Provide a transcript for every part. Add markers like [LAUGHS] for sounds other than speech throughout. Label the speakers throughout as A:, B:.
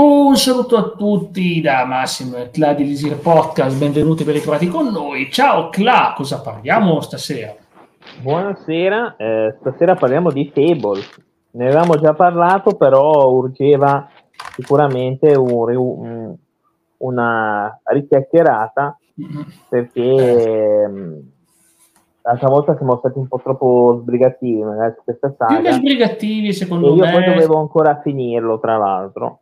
A: Un saluto a tutti da Massimo e Cla di Lisir Podcast, benvenuti per ritrovati con noi. Ciao Cla, cosa parliamo stasera?
B: Buonasera, eh, stasera parliamo di Fable. Ne avevamo già parlato, però urgeva sicuramente un, un, una richiacchierata mm-hmm. perché mm, l'altra volta siamo stati un po' troppo sbrigativi magari su questa saga.
A: Più che sbrigativi secondo
B: e me. Io poi dovevo ancora finirlo, tra l'altro.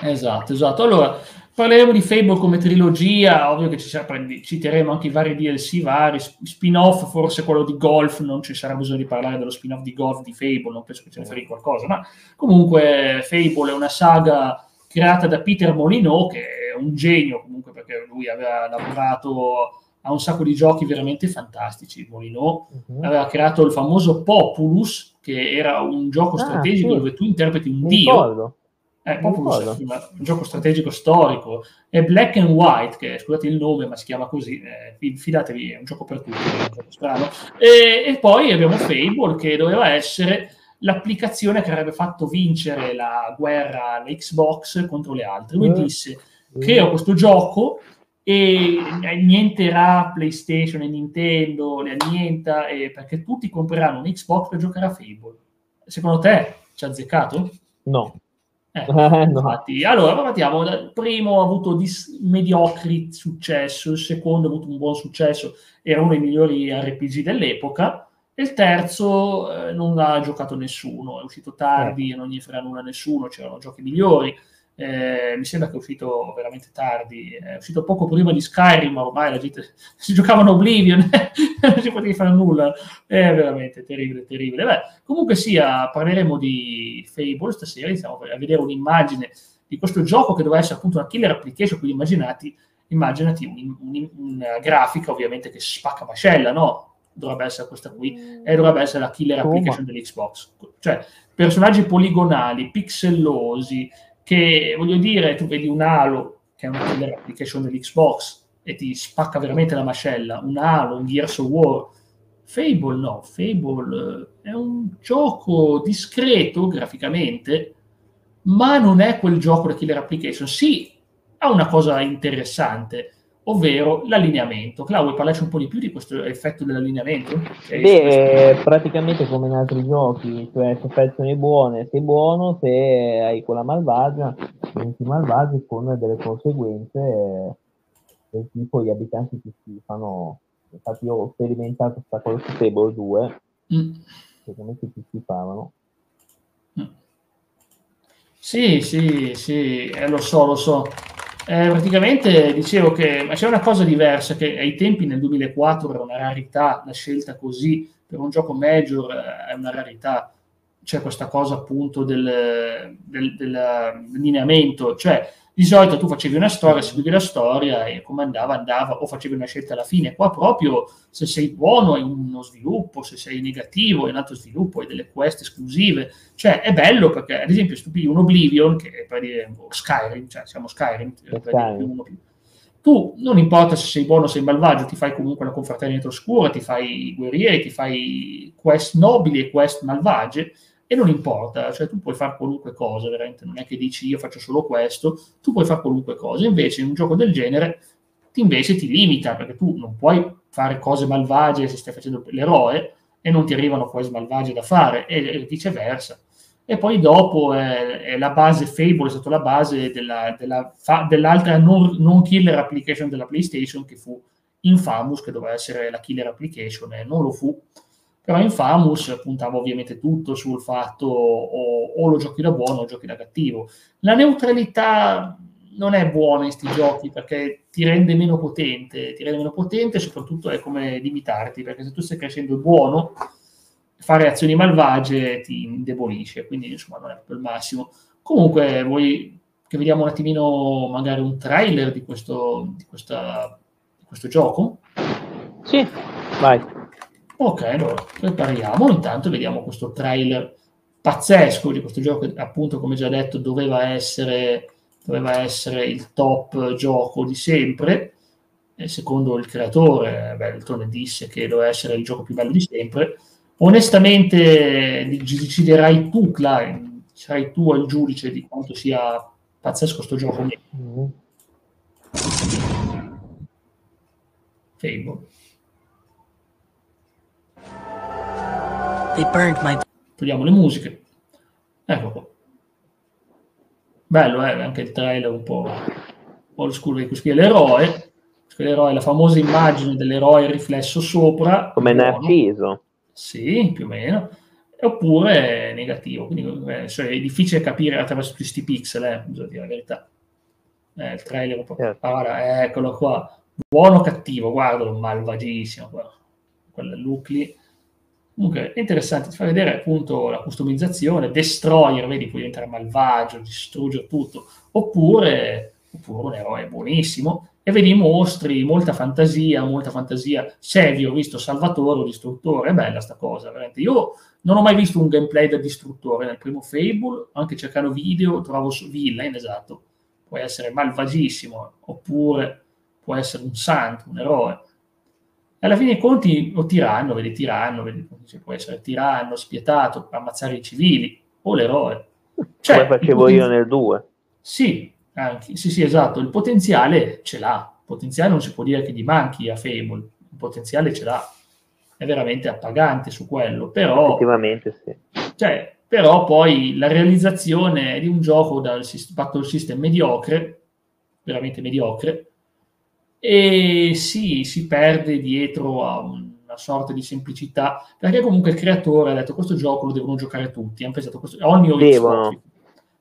A: Esatto, esatto. Allora, parleremo di Fable come trilogia, ovvio che ci sarà, citeremo anche i vari DLC, vari spin-off, forse quello di Golf, non ci sarà bisogno di parlare dello spin-off di Golf di Fable, non penso che ce ne frega qualcosa, ma comunque Fable è una saga creata da Peter Molyneux, che è un genio comunque perché lui aveva lavorato a un sacco di giochi veramente fantastici. Molyneux uh-huh. aveva creato il famoso Populus, che era un gioco ah, strategico sì. dove tu interpreti un Mi dio. Ricordo eh, Populus è un, un, gioco strategico storico. E Black and White, che scusate il nome, ma si chiama così, eh, fidatevi, è un gioco per tutti, è un gioco strano. E, e, poi abbiamo Fable, che doveva essere l'applicazione che avrebbe fatto vincere la guerra alla Xbox contro le altre. Lui mm. disse, creo questo gioco e nienterà PlayStation e Nintendo, le annienta, e perché tutti compreranno un Xbox per giocare a Fable. Secondo te ci ha azzeccato?
B: No.
A: Eh, no. infatti, allora partiamo. Il primo ha avuto dis- mediocri successo, il secondo ha avuto un buon successo, era uno dei migliori RPG dell'epoca. E il terzo eh, non l'ha giocato nessuno, è uscito tardi eh. e non gli frega nulla a nessuno, c'erano giochi migliori. Eh, mi sembra che è uscito veramente tardi, è uscito poco prima di Skyrim, ma ormai la gente [LAUGHS] si giocava in Oblivion, [LAUGHS] non si poteva fare nulla, è veramente terribile, terribile. Beh, comunque sia, parleremo di Fable stasera, iniziamo a vedere un'immagine di questo gioco che doveva essere appunto una killer application, quindi immaginati, immaginati un, un, una grafica ovviamente che spacca mascella, no? Dovrebbe essere questa qui, e dovrebbe essere la killer application dell'Xbox. Cioè, personaggi poligonali, pixellosi, che voglio dire, tu vedi un Halo, che è una killer application dell'Xbox, e ti spacca veramente la mascella, un Halo, un Gears of War. Fable no, Fable eh, è un gioco discreto graficamente, ma non è quel gioco da killer application. Sì, ha una cosa interessante, ovvero l'allineamento. Clau, vuoi parlarci un po' di più di questo effetto dell'allineamento?
B: Beh, è praticamente come in altri giochi, cioè se fai azioni buone sei buono, se hai quella malvagia, diventi malvagi con delle conseguenze del tipo gli abitanti che si fanno... Infatti io ho sperimentato questa cosa su Table 2, mm. secondo me si schifavano.
A: Mm. Sì, sì, sì, eh, lo so, lo so. Eh, praticamente dicevo che c'è una cosa diversa che ai tempi nel 2004 era una rarità, la scelta così per un gioco major eh, è una rarità. C'è questa cosa appunto del, del, del lineamento, cioè di solito tu facevi una storia, seguivi la storia e come andava, andava, o facevi una scelta alla fine. Qua proprio se sei buono hai uno sviluppo, se sei negativo hai un altro sviluppo, hai delle quest esclusive. Cioè è bello perché, ad esempio, stupidi un Oblivion, che è per dire Skyrim, cioè siamo Skyrim, uno più. Tu non importa se sei buono o sei malvagio, ti fai comunque la confraternita oscura, ti fai guerrieri, ti fai quest nobili e quest malvagie e non importa, cioè tu puoi fare qualunque cosa, veramente non è che dici io faccio solo questo, tu puoi fare qualunque cosa, invece in un gioco del genere ti invece ti limita, perché tu non puoi fare cose malvagie se stai facendo l'eroe e non ti arrivano cose malvagie da fare, e, viceversa. E poi dopo è, è la base Fable, è stata la base della, della, fa, dell'altra non, non, killer application della PlayStation che fu Infamous, che doveva essere la killer application e non lo fu però Infamous puntava ovviamente tutto sul fatto o, o lo giochi da buono o giochi da cattivo. La neutralità non è buona in questi giochi perché ti rende meno potente, ti rende meno potente e soprattutto è come limitarti, perché se tu stai crescendo buono, fare azioni malvagie ti indebolisce, quindi insomma non è proprio il massimo. Comunque vuoi che vediamo un attimino magari un trailer di questo, di questa, di questo gioco?
B: Sì, vai.
A: Ok, allora prepariamo. Intanto vediamo questo trailer pazzesco di questo gioco che appunto, come già detto, doveva essere, doveva essere il top gioco di sempre. E secondo il creatore, Belton disse che doveva essere il gioco più bello di sempre. Onestamente deciderai tu, Klein, sarai tu il giudice di quanto sia pazzesco sto gioco. Mm-hmm. Fable. My... Togliamo le musiche. Ecco qua. Bello, eh? Anche il trailer un po' old school di cui l'eroe. L'eroe, la famosa immagine dell'eroe riflesso sopra.
B: Come Narciso.
A: Sì, più o meno. Oppure negativo. Quindi eh, cioè, è difficile capire attraverso questi pixel, eh, bisogna dire la verità. Eh, il trailer un po'. Certo. Ah, eccolo qua. Buono o cattivo, guardalo, malvagissimo. Guarda. Quel look lì Comunque è interessante, ti fa vedere appunto la customizzazione, destroyer, vedi, puoi diventare malvagio, distruggere tutto, oppure, oppure un eroe buonissimo, e vedi mostri, molta fantasia, molta fantasia. Sevi, ho visto Salvatore o Distruttore, è bella sta cosa, veramente. Io non ho mai visto un gameplay da Distruttore. Nel primo Fable, anche cercando video, trovo su Villain, esatto, può essere malvagissimo, oppure può essere un santo, un eroe alla fine dei conti o tiranno, vedi tiranno, vedi, cioè, può essere tiranno, spietato, ammazzare i civili o l'eroe.
B: Cioè, Come facevo io nel 2.
A: Sì, anche, sì, sì, esatto, il potenziale ce l'ha, il potenziale non si può dire che gli manchi a Fable, il potenziale ce l'ha, è veramente appagante su quello, però...
B: Effettivamente sì.
A: Cioè, però poi la realizzazione di un gioco dal battle system mediocre, veramente mediocre, e sì, si perde dietro a una sorta di semplicità, perché comunque il creatore ha detto questo gioco lo devono giocare tutti, hanno pensato questo, ogni
B: devono.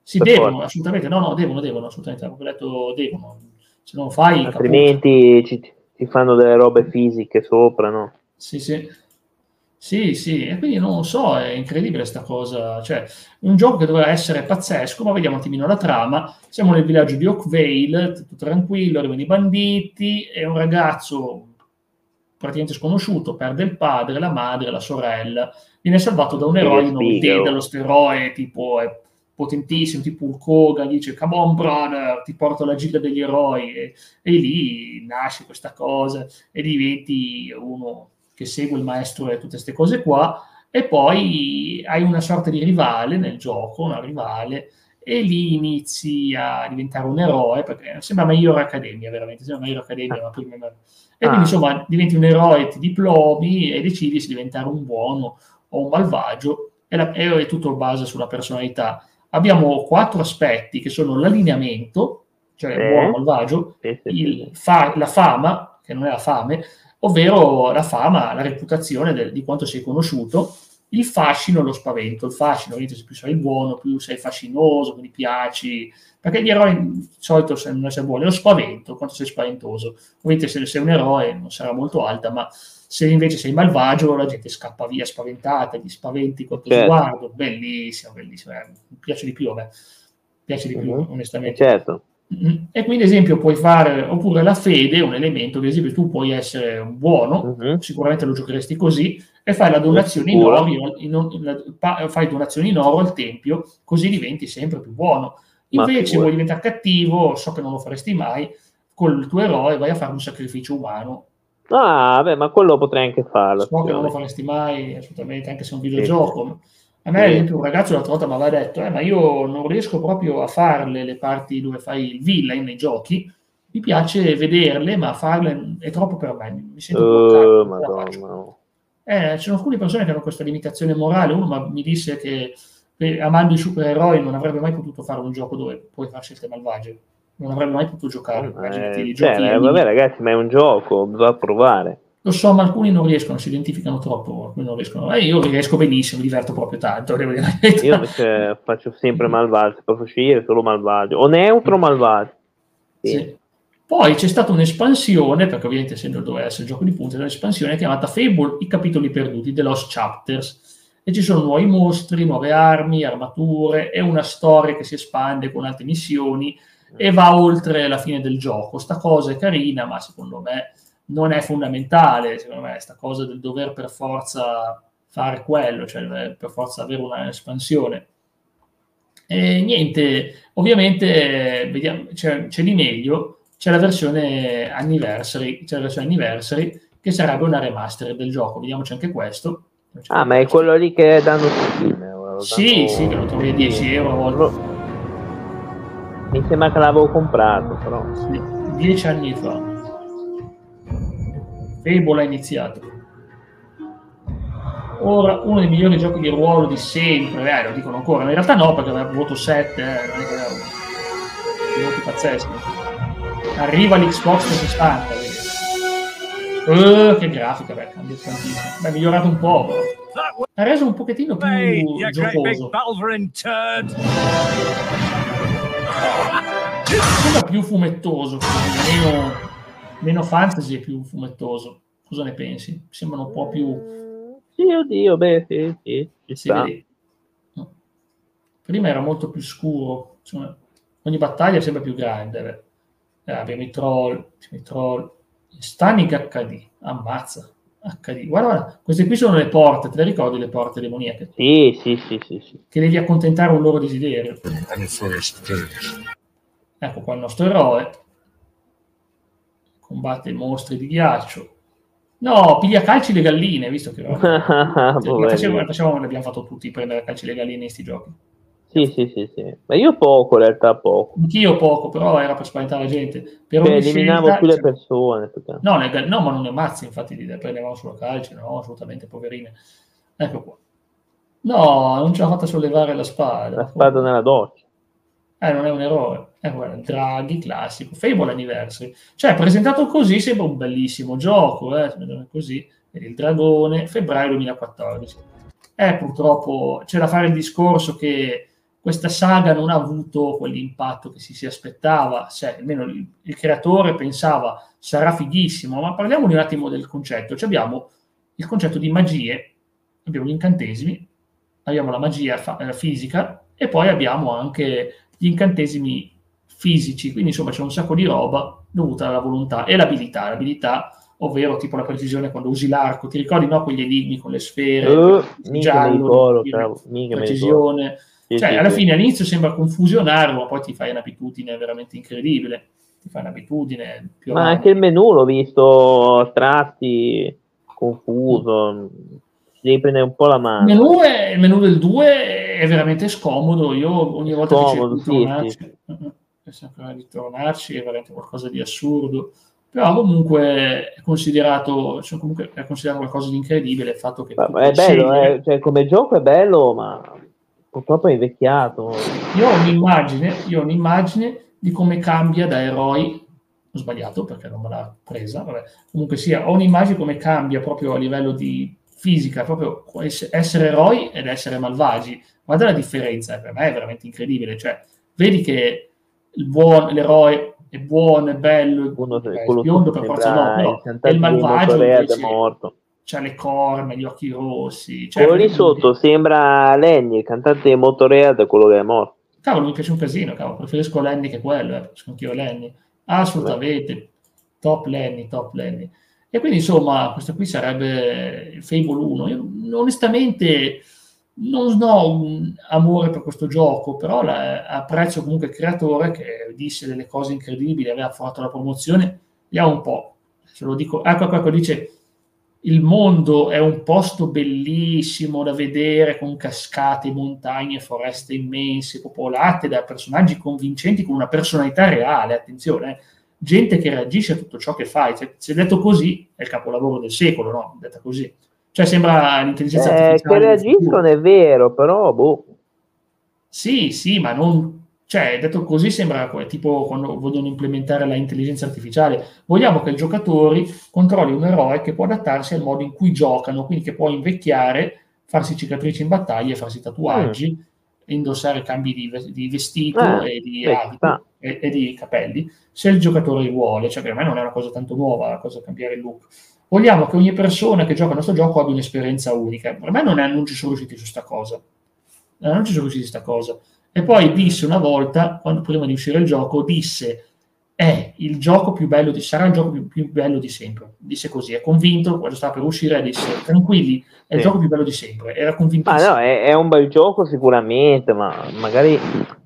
A: Sì, devono, forza. assolutamente, no, no, devono, devono, assolutamente, ho detto devono, se non fai...
B: Altrimenti ci, ci, fanno delle robe fisiche sopra, no?
A: Sì, sì. Sì, sì, e quindi non so, è incredibile questa cosa. Cioè, un gioco che doveva essere pazzesco, ma vediamo un attimino la trama. Siamo nel villaggio di Oakvale, tutto tranquillo, arrivano i banditi, e un ragazzo praticamente sconosciuto perde il padre, la madre, la sorella. Viene salvato da un eroe non vede lo steroe, tipo è potentissimo, tipo un Koga, dice come on brother, ti porto la giga degli eroi, e, e lì nasce questa cosa e diventi uno che segue il maestro e tutte queste cose qua, e poi hai una sorta di rivale nel gioco, una rivale, e lì inizi a diventare un eroe, perché sembra Major Academia, veramente, sembra Major Academia, ma prima... E quindi, ah. insomma, diventi un eroe, ti diplomi e decidi se diventare un buono o un malvagio, e, la, e tutto base sulla personalità. Abbiamo quattro aspetti che sono l'allineamento, cioè eh. buono malvagio, il, fa, la fama, che non è la fame, ovvero la fama, la reputazione del, di quanto sei conosciuto, il fascino lo spavento. Il fascino, se più sei buono, più sei fascinoso, quindi piaci, perché gli eroi di solito non essere buoni, lo spavento, quanto sei spaventoso. Ovviamente se sei un eroe non sarà molto alta, ma se invece sei malvagio la gente scappa via spaventata, gli spaventi con certo. sguardo, bellissimo, bellissimo, eh, mi piace di più, vabbè. mi piace di più, uh-huh. onestamente.
B: Certo.
A: Mm-hmm. E quindi, ad esempio, puoi fare, oppure la fede è un elemento che, ad esempio, tu puoi essere un buono, uh-huh. sicuramente lo giocheresti così, e fai la donazione in oro, in, in, fai donazioni in oro al tempio, così diventi sempre più buono. Invece vuoi diventare cattivo, so che non lo faresti mai, col tuo eroe vai a fare un sacrificio umano.
B: Ah, beh, ma quello potrei anche farlo.
A: So che non lo faresti mai, assolutamente, anche se è un videogioco. Sì. A me, ad esempio, un ragazzo l'altra volta mi aveva detto: eh, Ma io non riesco proprio a farle le parti dove fai il villain nei giochi. Mi piace vederle, ma farle è troppo per me. Mi sento
B: uh, bloccato.
A: Eh, ci sono alcune persone che hanno questa limitazione morale. Uno mi disse che amando i supereroi non avrebbe mai potuto fare un gioco dove puoi fare scelte malvagie. Non avrebbe mai potuto giocare.
B: Eh, cioè, vabbè, ragazzi, ma è un gioco, bisogna provare.
A: Lo so, ma alcuni non riescono, si identificano troppo, alcuni non riescono. Eh, io riesco benissimo, mi diverto proprio tanto.
B: Io invece faccio sempre malvagio, posso scegliere solo malvagio, o neutro o malvagio.
A: Sì. Sì. Poi c'è stata un'espansione, perché ovviamente essendo doveva essere il gioco di punta, un'espansione chiamata Fable, i capitoli perduti, The Lost Chapters. E ci sono nuovi mostri, nuove armi, armature, e una storia che si espande con altre missioni e va oltre la fine del gioco. Sta cosa è carina, ma secondo me non è fondamentale, secondo me, questa cosa del dover per forza fare quello, cioè per forza avere un'espansione. E niente, ovviamente vediamo, c'è, c'è, di meglio, c'è la versione anniversary, c'è la versione anniversary che sarebbe una remaster del gioco, vediamoci anche questo.
B: Ah, ma è quello lì che danno su Steam?
A: Sì, sì, che lo trovi a 10 euro.
B: Mi sembra che l'avevo comprato, però.
A: Sì, dieci anni fa. Fable ha iniziato. Ora, uno dei migliori giochi di ruolo di sempre, eh, lo dicono ancora, in realtà no, perché aveva voto 7, eh, non è che aveva voti pazzeschi. Arriva l'Xbox 360, vedi. Uh, che grafica, beh, cambia tantissimo. Beh, migliorato un po', però. Ha reso un pochettino più
C: Hey,
A: giocoso. Sembra più fumettoso, meno, meno fantasy e più fumettoso. Cosa ne pensi? Sembrano un po' più...
B: Sì, oddio, beh, sì, sì, ci
A: si
B: sta.
A: Prima era molto più scuro, insomma, ogni battaglia è sempre più grande. Eh, abbiamo i troll, i troll, Static HD, ammazza, HD. Guarda, guarda, queste qui sono le porte, te le ricordi le porte demoniache?
B: Sì, sì, sì, sì, sì.
A: Che devi accontentare un loro desiderio. Ecco qua il nostro eroe. Combatte mostri di ghiaccio. No, piglia calci le galline, visto che... [LAUGHS]
B: Ah,
A: Cioè, facevamo, facevamo- l'abbiamo fatto tutti, prendere calci le galline in sti giochi.
B: Sì, sì, sì, sì. Ma io poco, in realtà poco.
A: Anch'io poco, però era per spaventare la gente. Per
B: Cioè,
A: ogni
B: eliminavo
A: scelta-
B: più le
A: cioè,
B: persone. perché-
A: No, le no, ma non le mazzi, infatti li prendevamo solo calci, no, assolutamente, poverine. Ecco qua. No, non ce l'ha fatta sollevare la spada.
B: La spada nella doccia.
A: Eh, non è un eroe. Eh, guarda, Draghi, classico. Fable Anniversary. Cioè, presentato così sembra un bellissimo gioco, eh, così. Il dragone, febbraio 2014. Eh, purtroppo c'è da fare il discorso che questa saga non ha avuto quell'impatto che si si aspettava, cioè, almeno il, il creatore pensava sarà fighissimo, ma parliamo un attimo del concetto. Cioè, abbiamo il concetto di magie, abbiamo gli incantesimi, abbiamo la magia fa- eh, fisica e poi abbiamo anche gli incantesimi fisici, quindi insomma c'è un sacco di roba dovuta alla volontà e l'abilità, l'abilità ovvero tipo la precisione quando usi l'arco, ti ricordi no quegli enigmi con le sfere,
B: Uh,
A: il giallo,
B: ricordo,
A: il-
B: me ricordo.
A: precisione,
B: Sì,
A: cioè
B: sì,
A: alla
B: sì.
A: fine all'inizio sembra confusionario, ma poi ti fai un'abitudine veramente incredibile, ti fai un'abitudine più
B: Ma anche il menu l'ho visto a tratti, confuso. Ci devi prendere un po' la
A: Il
B: mano.
A: menù, è- il menù del 2 è veramente scomodo. Io ogni volta
B: Scomodo,
A: che
B: sì,
A: cerco di tornarci, uh-uh, è sempre di tornarci, è veramente qualcosa di assurdo. Però comunque è considerato, cioè, comunque è considerato qualcosa di incredibile il fatto che
B: è bello, eh, cioè, come gioco è bello, ma purtroppo è invecchiato.
A: Io ho un'immagine, io ho un'immagine di come cambia da eroi. Ho sbagliato perché non me l'ha presa. Vabbè. Comunque sia, ho un'immagine come cambia proprio a livello di fisica, proprio ess- essere eroi ed essere malvagi. Guarda la differenza, per me è veramente incredibile. Cioè, vedi che il buon, l'eroe è buono, è bello, è
B: quello
A: biondo per forza no, però
B: il
A: è malvagio
B: Motorhead
A: invece
B: morto.
A: ha le corna, gli occhi rossi. Cioè,
B: Quello lì sotto sembra Lenny, il cantante di Motorhead, quello che è morto.
A: Cavolo, mi piace un casino, cavolo. Preferisco Lenny che quello, eh. preferisco anch'io Lenny. Assolutamente. Top Lenny, top Lenny. E quindi, insomma, questo qui sarebbe Fable 1. Io onestamente non ho un amore per questo gioco, però la- apprezzo comunque il creatore che disse delle cose incredibili, aveva fatto la promozione, vediamo un po'. Se lo dico, ecco qua, qua dice il mondo è un posto bellissimo da vedere con cascate, montagne, foreste immense, popolate da personaggi convincenti con una personalità reale, attenzione, eh. Gente che reagisce a tutto ciò che fai. Cioè, se detto così, è il capolavoro del secolo, no? Detta così. Cioè sembra l'intelligenza
B: Eh, che
A: artificiale. futuro.
B: reagiscono è vero, però boh.
A: Sì, sì, ma non... Cioè, detto così sembra tipo quando vogliono implementare l'intelligenza artificiale. Vogliamo che i giocatori controlli un eroe che può adattarsi al modo in cui giocano, quindi che può invecchiare, farsi cicatrici in battaglia, farsi tatuaggi, indossare cambi di, di vestito
B: Ah,
A: e di abito e, e di capelli, se il giocatore vuole. Cioè, per me non è una cosa tanto nuova, la cosa cambiare il look. Vogliamo che ogni persona che gioca al nostro gioco abbia un'esperienza unica. Per me non, è, non ci sono riusciti su sta cosa. Eh, non ci sono riusciti su sta cosa. E poi disse una volta, quando prima di uscire il gioco, disse è il gioco più bello di, sarà il gioco più, più bello di sempre. Disse così, è convinto, quando stava per uscire, disse tranquilli, è il
B: Sì.
A: gioco più bello di sempre. Era
B: Ma
A: convintissimo.
B: no, è, è un bel gioco sicuramente, ma magari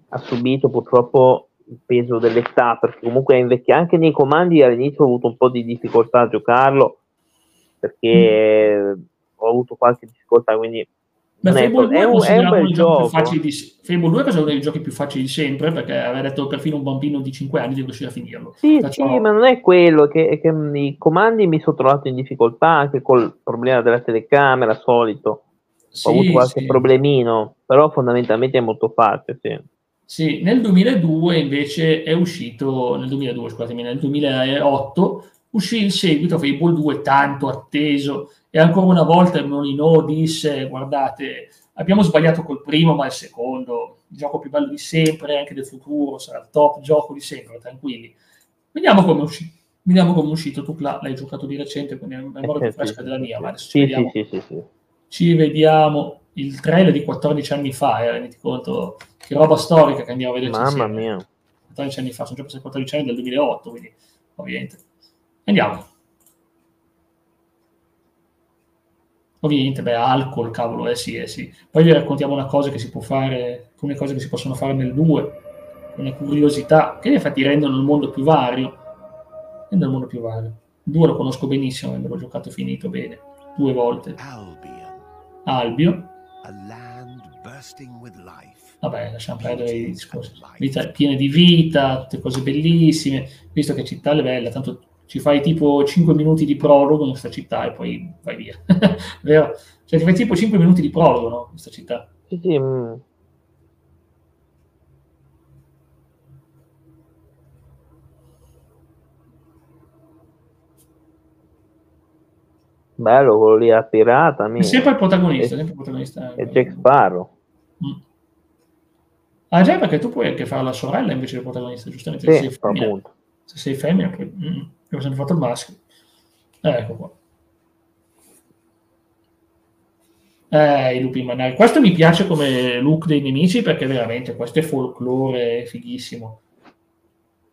B: ha subito purtroppo il peso dell'età, perché comunque è invecchiato. Anche nei comandi all'inizio ho avuto un po' di difficoltà a giocarlo, perché ho avuto qualche difficoltà, quindi
A: Beh, Fable 2
B: è un- è un bel
A: uno dei giochi più
B: gioco.
A: facili di Fable 2 è uno dei giochi più facili di sempre perché aveva detto perfino un bambino di 5 anni di riuscire a finirlo.
B: Sì,
A: Perciò-
B: sì, ma non è quello, che, che mh, i comandi mi sono trovato in difficoltà anche col problema della telecamera solito.
A: Sì,
B: Ho avuto qualche
A: sì.
B: problemino, però fondamentalmente è molto facile, sì.
A: Sì, nel 2002 invece è uscito, nel 2002 scusatemi, nel 2008 uscì il seguito Fable 2 tanto atteso e ancora una volta il Molino disse guardate abbiamo sbagliato col primo ma il secondo, il gioco più bello di sempre anche del futuro, sarà il top gioco di sempre, tranquilli. Vediamo come è uscito. Vediamo come è uscito, tu l'hai giocato di recente, quindi è una memoria più
B: Eh,
A: fresca
B: sì,
A: della mia,
B: sì.
A: ma adesso ci
B: Sì,
A: vediamo ci vediamo il trailer di 14 anni fa, eh, renditi conto che roba storica che andiamo a vedere
B: Mamma mia.
A: 14 anni fa, sono già passati 14 anni del 2008, quindi ovviamente. Andiamo. Ovviamente, beh, alcol, cavolo, eh sì, eh sì. Poi vi raccontiamo una cosa che si può fare, alcune cose che si possono fare nel 2, una curiosità, che in effetti rendono il mondo più vario. Rendono il mondo più vario. Il 2 lo conosco benissimo, l'ho giocato finito bene, due volte.
C: Albion,
A: Albio,
C: a land bursting with life.
A: vabbè, lasciamo perdere i discorsi. Vita piena di vita, tutte cose bellissime, visto che città è bella, tanto ci fai tipo 5 minuti di prologo in questa città e poi vai via. [LAUGHS] Vero? Cioè ti fai tipo 5 minuti di prologo, no? In questa città.
B: Sì, sì, mm. Bello quello lì a pirata,
A: È sempre il protagonista,
B: È-
A: sempre il protagonista.
B: È Jack Sparrow.
A: Mm. Ah già, perché tu puoi anche fare la sorella invece del protagonista, giustamente. se
B: Sì,
A: sei femmina. Se sei femmina, poi... Mm, abbiamo sempre fatto il maschio. Eh, ecco qua. Eh, i lupi mannari. Questo mi piace come look dei nemici perché veramente questo è folklore fighissimo.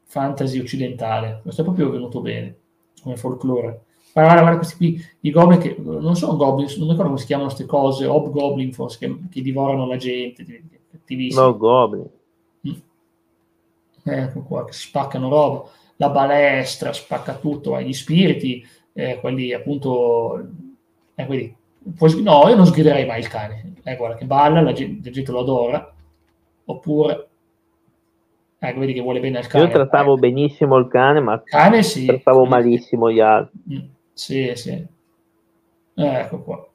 A: Fantasy occidentale. Questo è proprio venuto bene come folklore. Guarda, guarda questi qui, i goblin che non sono goblin, non mi ricordo come si chiamano queste cose, hobgoblin forse, che, che divorano la gente, cattivissimi.
B: No Goblin.
A: Ecco qua, che spaccano roba. La balestra spacca tutto, eh, gli spiriti, eh, quelli appunto... Eh, quelli, puoi- no, io non sgriderei mai il cane. Eh, guarda che balla, la gente, la gente lo adora. Oppure... Ecco, vedi che vuole bene al cane.
B: Io trattavo
A: Eh,
B: benissimo il cane, ma
A: cane sì.
B: trattavo malissimo gli altri.
A: Mm, Sì, sì. Ecco qua.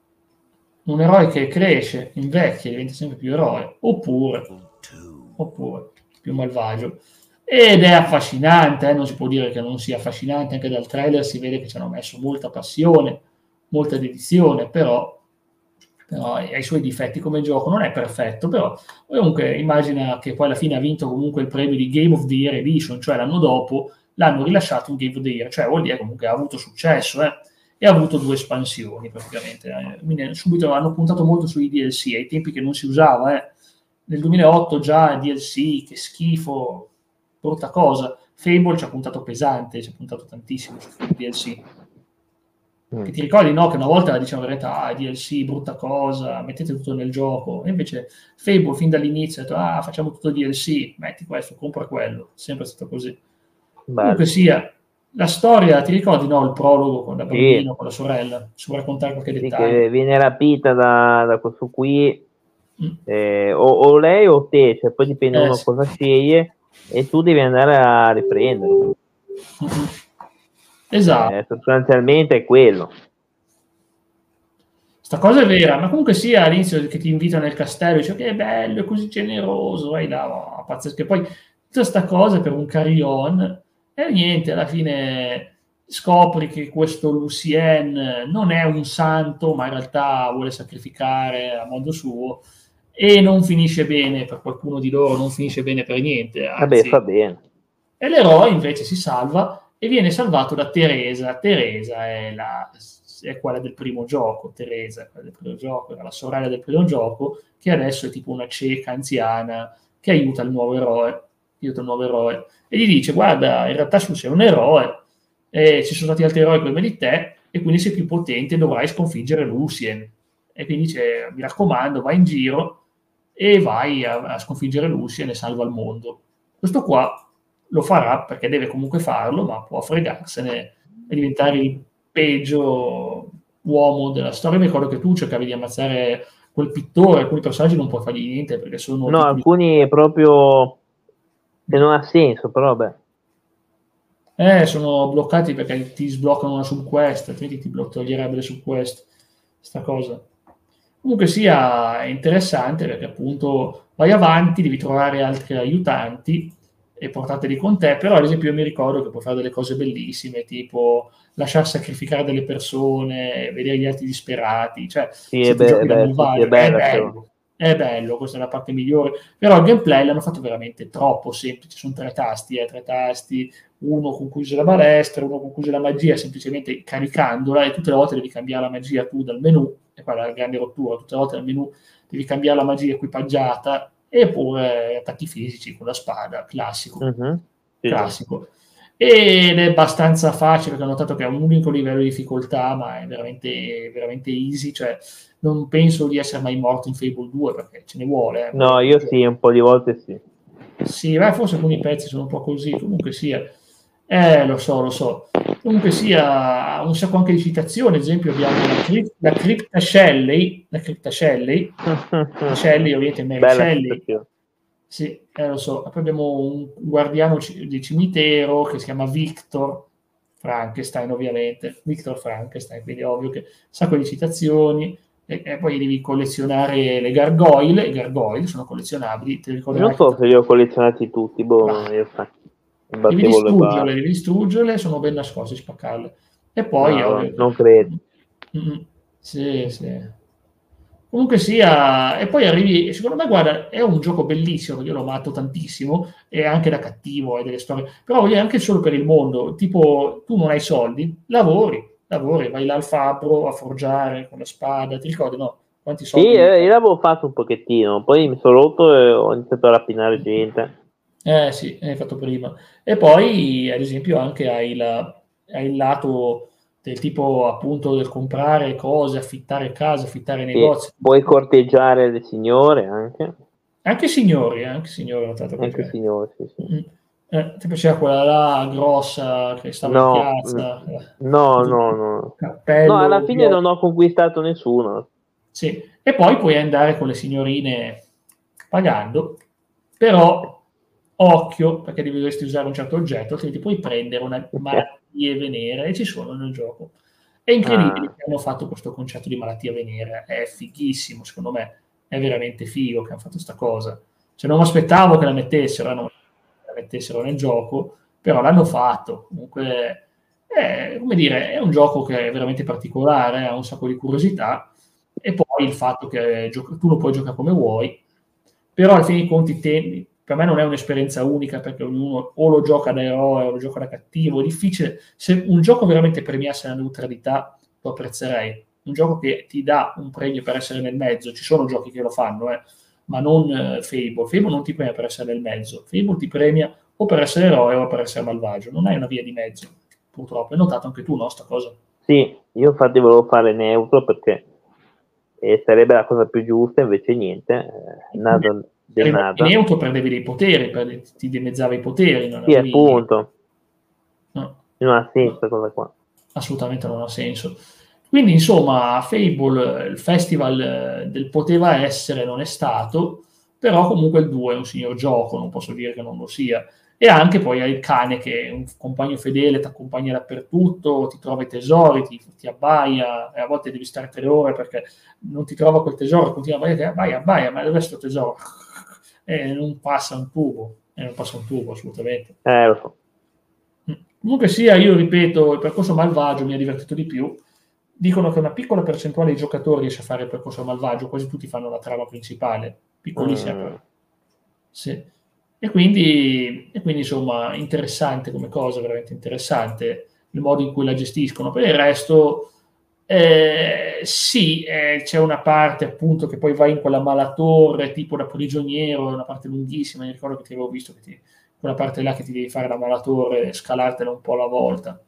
A: Un eroe che cresce, invecchia, diventa sempre più eroe. Oppure oppure più malvagio. Ed è affascinante, eh, non si può dire che non sia affascinante, anche dal trailer si vede che ci hanno messo molta passione, molta dedizione, però, però ha i suoi difetti come gioco, non è perfetto, però comunque immagina che poi alla fine ha vinto comunque il premio di Game of the Year Edition, cioè l'anno dopo l'hanno rilasciato in Game of the Year, cioè vuol dire comunque ha avuto successo, eh, e ha avuto due espansioni praticamente. eh. Quindi subito hanno puntato molto sui DLC, ai tempi che non si usava, eh nel 2008 già DLC, che schifo, brutta cosa. Fable ci ha puntato pesante, ci ha puntato tantissimo su DLC.
B: Mm.
A: Che ti ricordi, no? Che una volta dicevano in realtà, ah, DLC, brutta cosa, mettete tutto nel gioco. E invece Fable fin dall'inizio ha detto, ah, facciamo tutto DLC, metti questo, compra quello. Sempre stato così.
B: Bello.
A: Comunque sia, la storia, ti ricordi, no? Il prologo con la
B: Sì.
A: bambina, con la sorella? Si può raccontare qualche
B: Sì,
A: dettaglio?
B: che viene rapita da, da questo qui,
A: Mm.
B: eh, o, o lei o te, cioè poi dipende
A: Eh,
B: uno
A: sì.
B: cosa sceglie e tu devi andare a riprenderlo. [LAUGHS]
A: Esatto.
B: Eh, sostanzialmente è quello.
A: Sta cosa è vera, ma comunque sia all'inizio che ti invitano nel castello, dice che bello, è così generoso, vai là, oh, pazzesco. E poi tutta sta cosa per un carillon e niente, alla fine scopri che questo Lucien non è un santo, ma in realtà vuole sacrificare a modo suo e non finisce bene per qualcuno di loro, non finisce bene per niente.
B: Vabbè, fa bene.
A: e l'eroe invece si salva e viene salvato da Teresa. Teresa è, la, è quella del primo gioco, Teresa è quella del primo gioco, era la sorella del primo gioco, che adesso è tipo una cieca anziana che aiuta il nuovo eroe, aiuta il nuovo eroe e gli dice guarda, in realtà tu sei un eroe, e ci sono stati altri eroi prima di te e quindi sei più potente e dovrai sconfiggere Lucien. E quindi dice, mi raccomando, vai in giro e vai a, a sconfiggere Lucien e salva il mondo. Questo qua lo farà perché deve comunque farlo, ma può fregarsene e diventare il peggio uomo della storia. Mi ricordo che tu cercavi di ammazzare quel pittore, alcuni personaggi non puoi fargli niente perché sono...
B: No, alcuni di... proprio... che non ha senso, però beh.
A: Eh, sono bloccati perché ti sbloccano una subquest, altrimenti ti toglierebbe le subquest, sta cosa. Comunque sia interessante perché appunto vai avanti, devi trovare altri aiutanti e portateli con te, però ad esempio io mi ricordo che puoi fare delle cose bellissime, tipo lasciar sacrificare delle persone, vedere gli altri disperati, cioè
B: sì, è, be- beh, sì, è, bello,
A: è, bello, è bello, questa è la parte migliore, però il gameplay l'hanno fatto veramente troppo semplice, sono tre tasti, eh, tre tasti, uno con cui usi la balestra, uno con cui usi la magia, semplicemente caricandola e tutte le volte devi cambiare la magia tu dal menu e quella è la grande rottura, tutte le volte nel menu devi cambiare la magia equipaggiata eppure attacchi fisici con la spada, classico. Uh-huh. Classico. Ed è abbastanza facile perché ho notato che ha un unico livello di difficoltà, ma è veramente, veramente easy, cioè non penso di essere mai morto in Fable 2 perché ce ne vuole.
B: Eh. No, io sì, un po' di volte sì.
A: Sì, beh, forse alcuni pezzi sono un po' così, comunque sia. Eh, lo so, lo so. Comunque sia, un sacco anche di citazioni, ad esempio abbiamo la, cri- la cripta Shelley, la cripta Shelley, [LAUGHS] Shelley ovviamente Mary Bella Shelley. Sì, eh, lo so. Poi abbiamo un guardiano c- di cimitero che si chiama Victor Frankenstein, ovviamente. Victor Frankenstein, quindi è ovvio che un sacco di citazioni. E, e poi devi collezionare le gargoyle. Le gargoyle sono collezionabili. Te
B: non so se li ho collezionati tutti, boh, ah. Io
A: devi distruggerle, devi distruggerle, sono ben nascoste, spaccarle. E poi...
B: No, eh, non credo.
A: Mm-hmm. Sì, sì. Comunque sia, e poi arrivi, secondo me, guarda, è un gioco bellissimo, io l'ho amato tantissimo, e anche da cattivo, hai delle storie, però voglio anche solo per il mondo, tipo, tu non hai soldi, lavori, lavori, vai là al fabbro a forgiare con la spada, ti ricordi, no?
B: Quanti soldi? Sì, eh, io l'avevo fatto un pochettino, poi mi sono rotto e ho iniziato a rapinare gente.
A: Eh sì, hai fatto prima. E poi, ad esempio, anche hai, la, hai il lato del tipo appunto del comprare cose, affittare case, affittare negozi.
B: puoi corteggiare le signore anche.
A: Anche signori, eh, anche signori, ho notato.
B: Anche signori, sì, sì. Mm.
A: Eh, ti piaceva quella là grossa che stava no, in piazza?
B: No, no, no. Cappello, no, alla fine non ho conquistato nessuno.
A: Sì, e poi puoi andare con le signorine pagando, però occhio, perché dovresti usare un certo oggetto, altrimenti puoi prendere una malattia venere e ci sono nel gioco. È incredibile ah. che hanno fatto questo concetto di malattia venere, è fighissimo, secondo me, è veramente figo che hanno fatto questa cosa. Cioè non mi aspettavo che la mettessero, non la mettessero nel gioco, però l'hanno fatto. Comunque, è, come dire, è un gioco che è veramente particolare, ha un sacco di curiosità, e poi il fatto che tu lo puoi giocare come vuoi, però alla fine dei conti te, per me non è un'esperienza unica perché ognuno o lo gioca da eroe o lo gioca da cattivo, è difficile. Se un gioco veramente premiasse la neutralità, lo apprezzerei. Un gioco che ti dà un premio per essere nel mezzo, ci sono giochi che lo fanno, eh, ma non eh, Fable. Fable non ti premia per essere nel mezzo, Fable ti premia o per essere eroe o per essere malvagio, non hai una via di mezzo, purtroppo. Hai notato anche tu, no, sta cosa?
B: Sì, io infatti volevo fare neutro perché eh, sarebbe la cosa più giusta, invece niente, eh,
A: Denata. neutro perdevi dei poteri, perdevi, ti dimezzava i poteri.
B: Non sì, avevi... appunto. No. Non ha senso cosa qua.
A: Assolutamente non ha senso. Quindi, insomma, Fable, il festival eh, del poteva essere, non è stato, però comunque il 2 è un signor gioco, non posso dire che non lo sia. E anche poi hai il cane che è un compagno fedele, ti accompagna dappertutto, ti trova i tesori, ti, ti abbaia, e a volte devi stare tre ore perché non ti trova quel tesoro, continua a abbaiare, abbaia, abbaia, ma dove è questo tesoro? [LAUGHS] e non passa un tubo, e non passa un tubo assolutamente.
B: Eh, lo so.
A: Mm. Comunque sia, io ripeto, il percorso malvagio mi ha divertito di più. Dicono che una piccola percentuale di giocatori riesce a fare il percorso malvagio, quasi tutti fanno la trama principale, piccolissima. Mm. Sì. E quindi, e quindi, insomma, interessante come cosa, veramente interessante il modo in cui la gestiscono. Per il resto, eh, sì, eh, c'è una parte appunto che poi va in quella malatorre tipo da prigioniero, una parte lunghissima, mi ricordo che ti avevo visto che ti, quella parte là che ti devi fare la malatorre, scalartela un po' alla volta.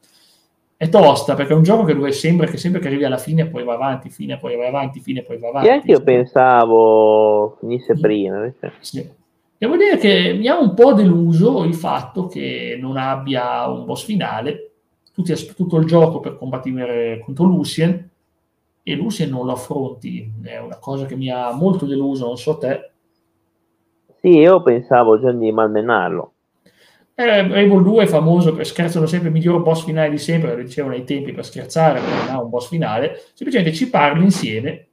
A: È tosta perché è un gioco che dove sembra che sempre che arrivi alla fine poi va avanti, fine poi va avanti, fine poi va avanti.
B: E anche io pensavo finisse prima.
A: Sì. Devo dire che mi ha un po' deluso il fatto che non abbia un boss finale tutti, tutto il gioco per combattere contro Lucien e Lucien non lo affronti, è una cosa che mi ha molto deluso, non so te.
B: Sì, io pensavo già di malmenarlo.
A: Eh, Evil 2 è famoso, per, scherzano sempre il miglior boss finale di sempre, lo dicevano ai tempi per scherzare, perché non ha un boss finale, semplicemente ci parli insieme,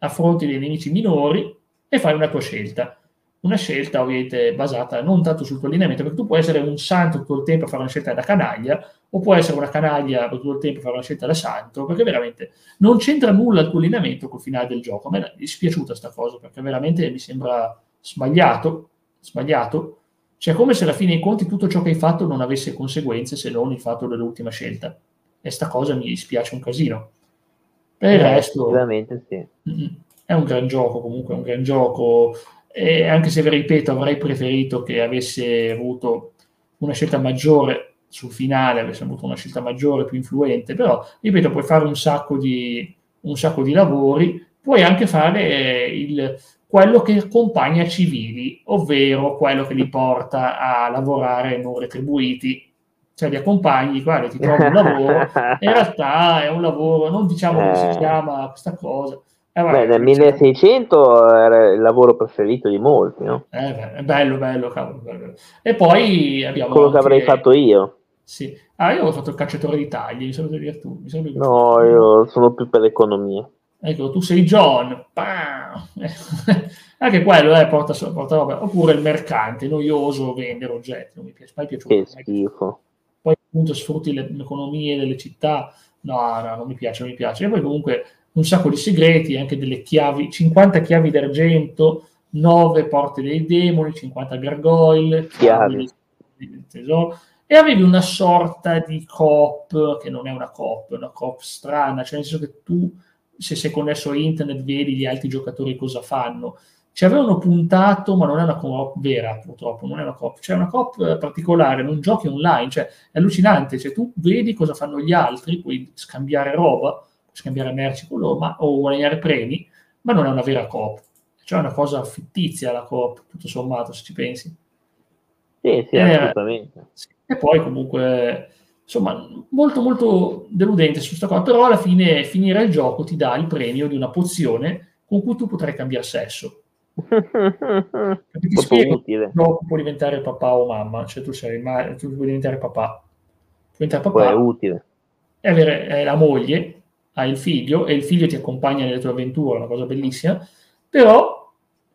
A: affronti dei nemici minori e fai una tua scelta. Una scelta ovviamente basata non tanto sul tuo allineamento, perché tu puoi essere un santo tutto il tempo a fare una scelta da canaglia, o puoi essere una canaglia tutto il tempo a fare una scelta da santo, perché veramente non c'entra nulla il tuo allineamento col finale del gioco. A me è dispiaciuta questa cosa, perché veramente mi sembra sbagliato, sbagliato. Cioè, come se alla fine dei conti tutto ciò che hai fatto non avesse conseguenze se non il fatto dell'ultima scelta. E sta cosa mi dispiace un casino. Per il
B: Eh,
A: resto,
B: sì.
A: è un gran gioco, comunque è un gran gioco. E anche se, vi ripeto, avrei preferito che avesse avuto una scelta maggiore sul finale, avesse avuto una scelta maggiore, più influente, però, ripeto, puoi fare un sacco di, un sacco di lavori, puoi anche fare eh, il, quello che accompagna civili, ovvero quello che li porta a lavorare non retribuiti. Cioè li accompagni, guarda, ti trovi un lavoro, [LAUGHS] in realtà è un lavoro, non diciamo come si
B: Eh.
A: chiama questa cosa. Eh,
B: Beh, nel
A: diciamo-
B: 1600 era il lavoro preferito di molti, no?
A: eh, bello, bello, cavolo, bello. E poi abbiamo
B: Quello che avrei fatto io.
A: Sì. Ah, io avevo fatto il cacciatore di tagli, mi sembra di dire tu. Di-
B: No, io sono più per l'economia.
A: Ecco, tu sei John. [LAUGHS] Anche quello eh, porta, porta roba. Oppure il mercante, noioso, vendere oggetti. Non mi piace mai piaciuto.
B: Che schifo.
A: Poi appunto sfrutti le, le economie delle città. No, no, non mi piace, non mi piace. E poi comunque un sacco di segreti, anche delle chiavi, 50 chiavi d'argento, 9 porte dei demoni, 50 gargoyle,
B: Chiavi.
A: del tesoro. E avevi una sorta di coop, che non è una coop, è una coop strana, cioè nel senso che tu, se sei connesso a internet, vedi gli altri giocatori cosa fanno. Ci avevano puntato, ma non è una coop vera, purtroppo, non è una coop. C'è una coop particolare, non giochi online, cioè è allucinante, cioè tu vedi cosa fanno gli altri, puoi scambiare roba, scambiare merci con loro, ma, o guadagnare premi, ma non è una vera coop. Cioè è una cosa fittizia la coop, tutto sommato, se ci pensi.
B: Sì, sì,
A: Eh,
B: assolutamente.
A: E poi comunque, insomma, molto molto deludente su sta cosa, però alla fine finire il gioco ti dà il premio di una pozione con cui tu potrai cambiare sesso. [LAUGHS] Ti spiego,
B: utile.
A: il gioco può diventare papà o mamma, cioè tu sei ma- tu puoi diventare papà. Puoi diventare
B: Poi è
A: papà
B: utile.
A: e avere eh, la moglie, hai il figlio e il figlio ti accompagna nelle tue avventure, una cosa bellissima, però,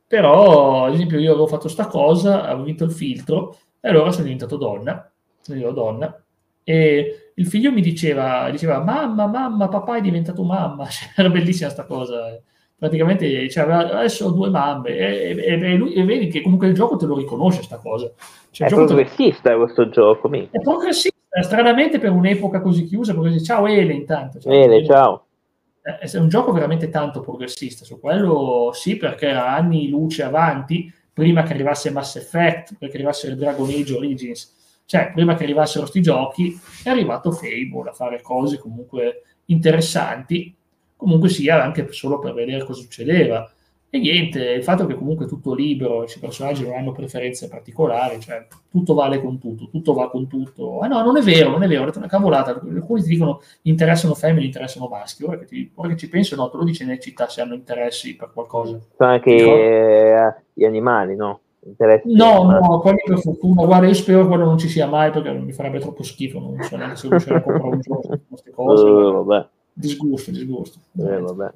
A: però ad esempio io avevo fatto sta cosa, avevo vinto il filtro e allora sono diventato donna, sono diventato donna e il figlio mi diceva, diceva mamma, mamma, papà è diventato mamma, [LAUGHS] Cioè, era bellissima sta cosa, praticamente diceva adesso ho due mamme e, e- e lui- e vedi che comunque il gioco te lo riconosce sta cosa. Cioè,
B: È
A: gioco te
B: progressista questo gioco. mi.
A: è progressista, stranamente per un'epoca così chiusa, dice, ciao Ele intanto. ciao, Ele".
B: ciao.
A: Eh, È un gioco veramente tanto progressista, su quello sì, perché era anni luce avanti, prima che arrivasse Mass Effect, prima che arrivasse il Dragon Age Origins, cioè prima che arrivassero questi giochi, è arrivato Fable a fare cose comunque interessanti, comunque sia anche solo per vedere cosa succedeva. E niente, il fatto che comunque è tutto libero, i personaggi non hanno preferenze particolari, cioè tutto vale con tutto, tutto va con tutto. Ah no, non è vero, non è vero, detto una cavolata. Alcuni ti dicono interessano femmine, interessano maschi. Ora che, ti- ora che ci penso, no, te lo dice nelle città se hanno interessi per qualcosa.
B: Sono anche eh, gli animali, no? Interessi
A: No,
B: animali.
A: no, quelli per fortuna. Guarda, io spero che quello non ci sia mai perché mi farebbe troppo schifo. Non so neanche se riuscirò a comprare un gioco queste cose.
B: Eh, [LAUGHS]
A: ma-
B: vabbè,
A: Disgusto, disgusto.
B: eh, vabbè.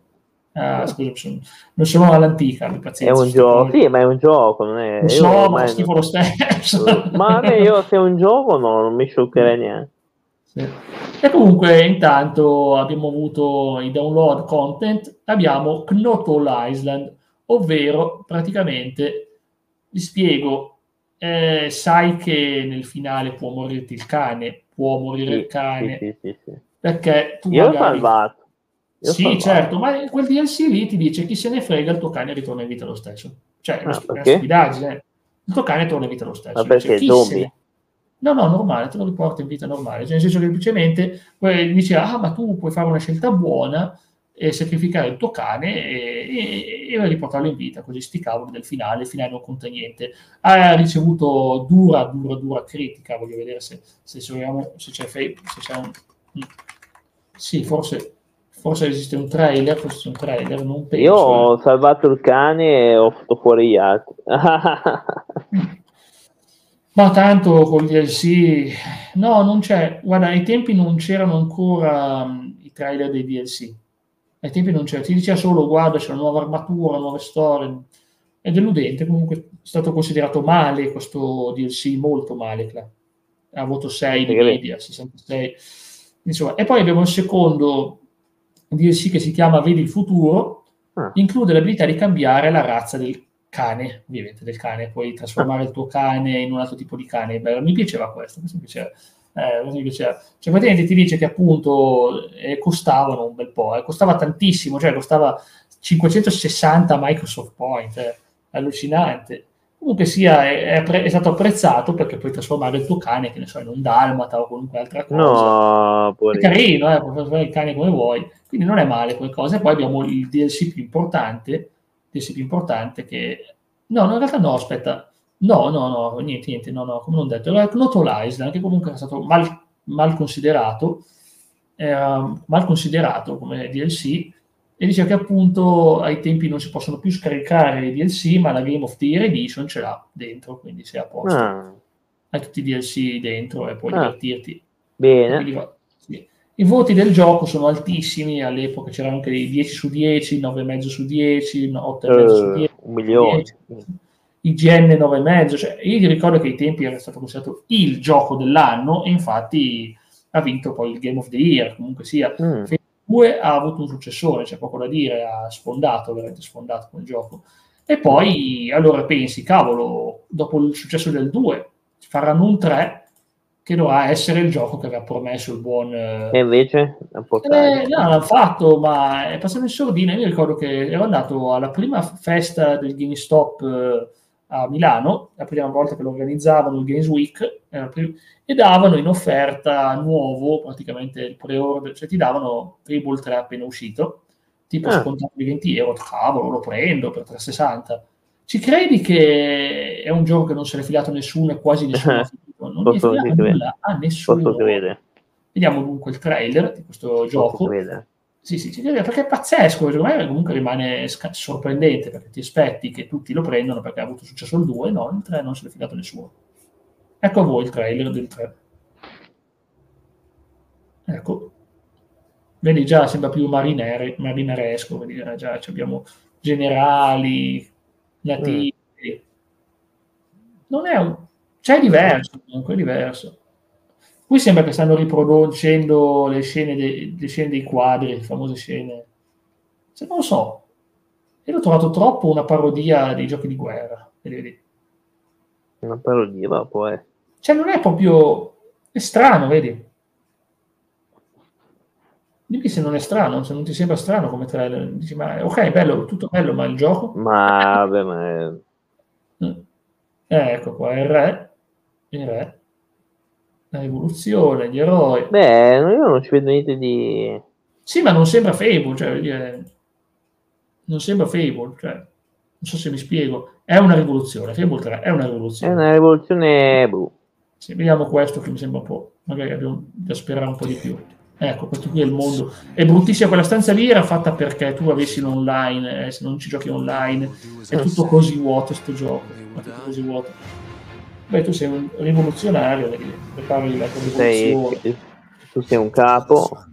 A: Ah, scusa, sono- non sono all'antica,
B: È un gioco, sì, ma è un gioco, non è...
A: Lo
B: io
A: so, ma schifo lo stesso. [LAUGHS]
B: Ma a me io se è un gioco no, non mi scioccherei neanche.
A: Sì. E comunque intanto abbiamo avuto i download content, abbiamo Knottle Island, ovvero praticamente, vi spiego, eh, sai che nel finale può morirti il cane, può morire il
B: Sì,
A: cane,
B: sì,
A: perché tu
B: Io ho
A: magari...
B: salvato. Io
A: Sì, certo, ma in quel DLC lì ti dice chi se ne frega, il tuo cane ritorna in vita lo stesso. Cioè, è
B: Ah,
A: una stupidaggine. Il tuo cane torna in vita lo stesso.
B: Ma perché
A: Dice,
B: zombie?
A: se No, no, normale, te lo riporta in vita normale. Cioè, nel senso che semplicemente eh, dice, ah, ma tu puoi fare una scelta buona e sacrificare il tuo cane e, e- e riportarlo in vita, così sti cavoli del finale, il finale non conta niente. Ha ricevuto dura, dura, dura critica, voglio vedere se, se, se, se c'è, se c'è un... mm. Sì, forse, forse esiste un trailer, forse un trailer, non penso.
B: Io ho salvato il cane e ho fatto fuori gli altri. [LAUGHS]
A: Ma tanto col DLC, no, non c'è. Guarda, ai tempi non c'erano ancora um, i trailer dei DLC. Ai tempi non c'era, ti diceva solo guarda, c'è una nuova armatura, nuove storie. È deludente, comunque è stato considerato male questo DLC, molto male. Clar. Ha avuto 6 di media, 66. Insomma, e poi abbiamo il secondo DLC che si chiama Vedi il futuro, ah. include l'abilità di cambiare la razza del cane, ovviamente del cane, puoi trasformare il tuo cane in un altro tipo di cane. Beh, mi piaceva questo, questo mi piaceva. Eh, mi piaceva. Cioè, praticamente ti dice che appunto eh, costavano un bel po', eh, costava tantissimo, cioè costava 560 Microsoft Point, eh, allucinante. Comunque sia, è, è, stato apprezzato perché puoi trasformare il tuo cane, che ne so, in un dalmata o qualunque altra cosa.
B: No,
A: è carino, eh, puoi trasformare il cane come vuoi, quindi non è male quelle cose. Poi abbiamo il DLC più importante, DLC più importante che... No, no, in realtà no, aspetta. No, no, no, niente, niente, no, no, come non detto. Era Cloto Island, che comunque è stato mal, mal considerato, era mal considerato come DLC, e dice che appunto ai tempi non si possono più scaricare i DLC, ma la Game of the Year Edition ce l'ha dentro, quindi sei a posto. Ah. Hai tutti i DLC dentro e puoi ah. divertirti.
B: Bene.
A: Quindi, sì. I voti del gioco sono altissimi, all'epoca c'erano anche dei 10 su 10, 9,5 su 10, 8,5 uh, su 10.
B: Un milione. 10.
A: IGN 9,5, cioè io ti ricordo che ai tempi era stato considerato il gioco dell'anno e infatti ha vinto poi il Game of the Year, comunque sia. Mm. 2 ha avuto un successore, c'è poco da dire, ha sfondato, veramente sfondato il gioco. E poi allora pensi, cavolo, dopo il successo del 2 faranno un 3 che dovrà essere il gioco che aveva promesso il buon...
B: E invece?
A: Eh, no, l'hanno fatto, ma è passato in sordina. Io ricordo che ero andato alla prima festa del GameStop eh, a Milano, la prima volta che lo organizzavano, il Games Week, e davano in offerta nuovo, praticamente il pre-order, cioè ti davano Fable 3 appena uscito, tipo ah. scontato di 20 euro, cavolo, lo prendo per 360. Ci credi che è un gioco che non se l'è filato nessuno e quasi nessuno ha finito? Non
B: Posso è filato nulla
A: a nessuno. Vediamo dunque il trailer di questo
B: Posso
A: gioco.
B: Credere.
A: Sì, sì, sì, perché è pazzesco, secondo me comunque rimane sc- sorprendente perché ti aspetti che tutti lo prendano perché ha avuto successo il 2, no, il 3 non se l'è filato nessuno. Ecco a voi il trailer del 3. Ecco, vedi già sembra più marinere, marineresco, vedi già, già abbiamo generali, nativi. Mm. Non è un... C'è diverso, comunque è diverso. Qui sembra che stanno riproducendo le scene, de, le scene dei quadri, le famose scene. Se non lo so. Io l'ho trovato troppo una parodia dei giochi di guerra. Vedi?
B: Una parodia, ma poi.
A: Cioè, non è proprio. È strano, vedi? Dimmi se non è strano, se non ti sembra strano come trailer. Dici, ma ok, bello, tutto bello, ma il gioco?
B: Ma vabbè, ma. È...
A: Eh, ecco qua, il re. Il re la rivoluzione, gli eroi.
B: Beh, io non ci vedo niente di...
A: Sì, ma non sembra Fable, cioè, dire, non sembra Fable, cioè, non so se mi spiego. È una rivoluzione, Fable 3 è una rivoluzione.
B: È una rivoluzione... Boh.
A: Sì, vediamo questo che mi sembra un po'... Magari abbiamo da sperare un po' di più. Ecco, questo qui è il mondo. È bruttissima quella stanza lì, era fatta perché tu avessi l'online, eh, se non ci giochi online, è tutto così vuoto sto gioco. È tutto così vuoto. Beh, tu sei un rivoluzionario, prepari la rivoluzione.
B: Sei, tu sei un capo.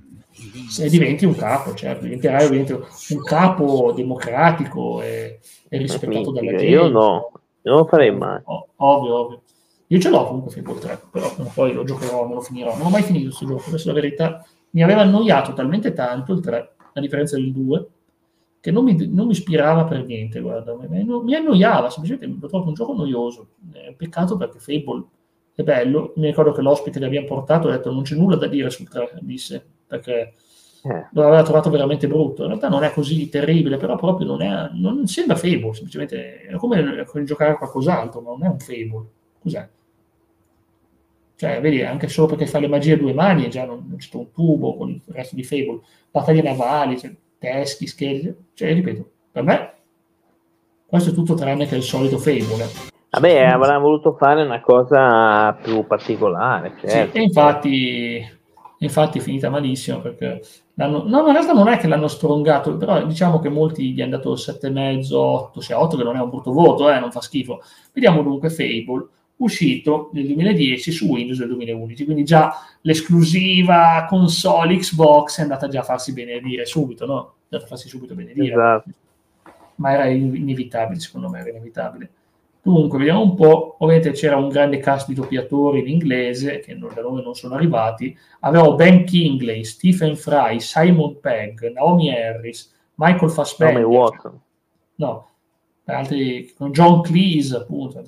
A: Se diventi un capo, certo, diventerai ovviamente un capo democratico e, e rispettato dalla gente.
B: Io no, non lo farei mai.
A: Oh, ovvio, ovvio. Io ce l'ho comunque Fable 3, però poi lo giocherò, me lo finirò. Non ho mai finito questo gioco, adesso la verità mi aveva annoiato talmente tanto il 3, a differenza del 2, che non mi, non mi ispirava per niente, guarda, mi, mi annoiava, semplicemente l'ho trovato un gioco noioso. È un peccato perché Fable è bello. Mi ricordo che l'ospite che abbiamo portato ha detto non c'è nulla da dire sul 3, disse, perché eh. lo aveva trovato veramente brutto. In realtà non è così terribile, però proprio non, è, non sembra Fable, semplicemente è come, giocare a qualcos'altro, ma non è un Fable. Cos'è? Cioè, vedi, anche solo perché fa le magie a due mani e già non, non c'è un tubo con il resto di Fable. Battaglie navali, cioè, teschi, scheletri, cioè ripeto, per me questo è tutto tranne che il solito Fable.
B: Vabbè, avrà voluto fare una cosa più particolare. Certo.
A: Sì, e infatti Infatti è finita malissimo perché l'hanno, no, in realtà non è che l'hanno strongato, però diciamo che molti gli hanno dato 7,5, 8, 6, 8 che non è un brutto voto, eh, non fa schifo. Vediamo dunque Fable, uscito nel 2010 su Windows nel 2011, quindi già l'esclusiva console Xbox è andata già a farsi benedire subito, no? È andata a farsi subito benedire.
B: Esatto.
A: Ma era inevitabile, secondo me era inevitabile. Dunque, vediamo un po'. Ovviamente c'era un grande cast di doppiatori in inglese, che non, da noi non sono arrivati. Avevo Ben Kingley, Stephen Fry, Simon Pegg, Naomi Harris, Michael Fassbender.
B: Naomi Watson.
A: No, altri, con John Cleese, appunto.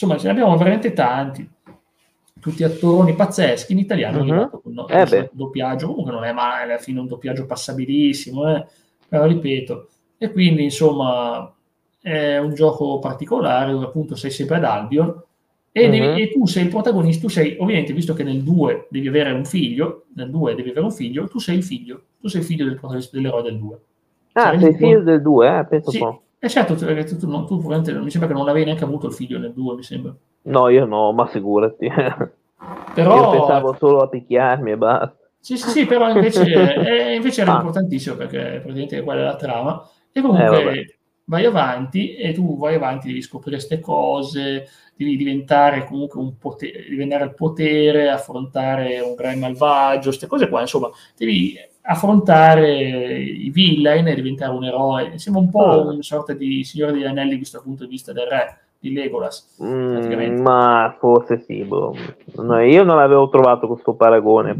A: Insomma, ce ne abbiamo veramente tanti. Tutti attori pazzeschi in italiano.
B: Mhm.
A: No,
B: Eh beh.
A: doppiaggio, comunque non è male, alla fine un doppiaggio passabilissimo, eh. però ripeto. E quindi, insomma, è un gioco particolare dove appunto sei sempre ad Albion e, devi-
B: Mhm.
A: e tu sei il protagonista, tu sei ovviamente visto che nel 2 devi avere un figlio, nel 2 devi avere un figlio, tu sei il figlio, tu sei il figlio del protagonista dell'eroe del 2.
B: Ah, sei
A: un po'-
B: figlio del 2, eh? Penso
A: Sì,
B: un po'.
A: E certo, tu, tu, tu, non- tu non- mi sembra che non avevi neanche avuto il figlio nel 2, mi sembra.
B: No, io no, ma figurati. [LAUGHS]
A: Però,
B: Io pensavo solo a picchiarmi e basta.
A: Sì, sì, sì, però invece, [LAUGHS] eh, invece era
B: Ah.
A: importantissimo perché praticamente quella è la trama. E
B: Eh,
A: comunque
B: vabbè.
A: vai avanti e tu vai avanti, devi scoprire queste cose, devi diventare comunque un potere, diventare il potere, affrontare un re malvagio, queste cose qua, insomma, devi affrontare i villain e diventare un eroe. Sembra un po'
B: Ah.
A: una sorta di Signore degli Anelli visto dal punto di vista del re, di Legolas.
B: Mm, ma forse sì, boh. No, io non avevo trovato questo paragone.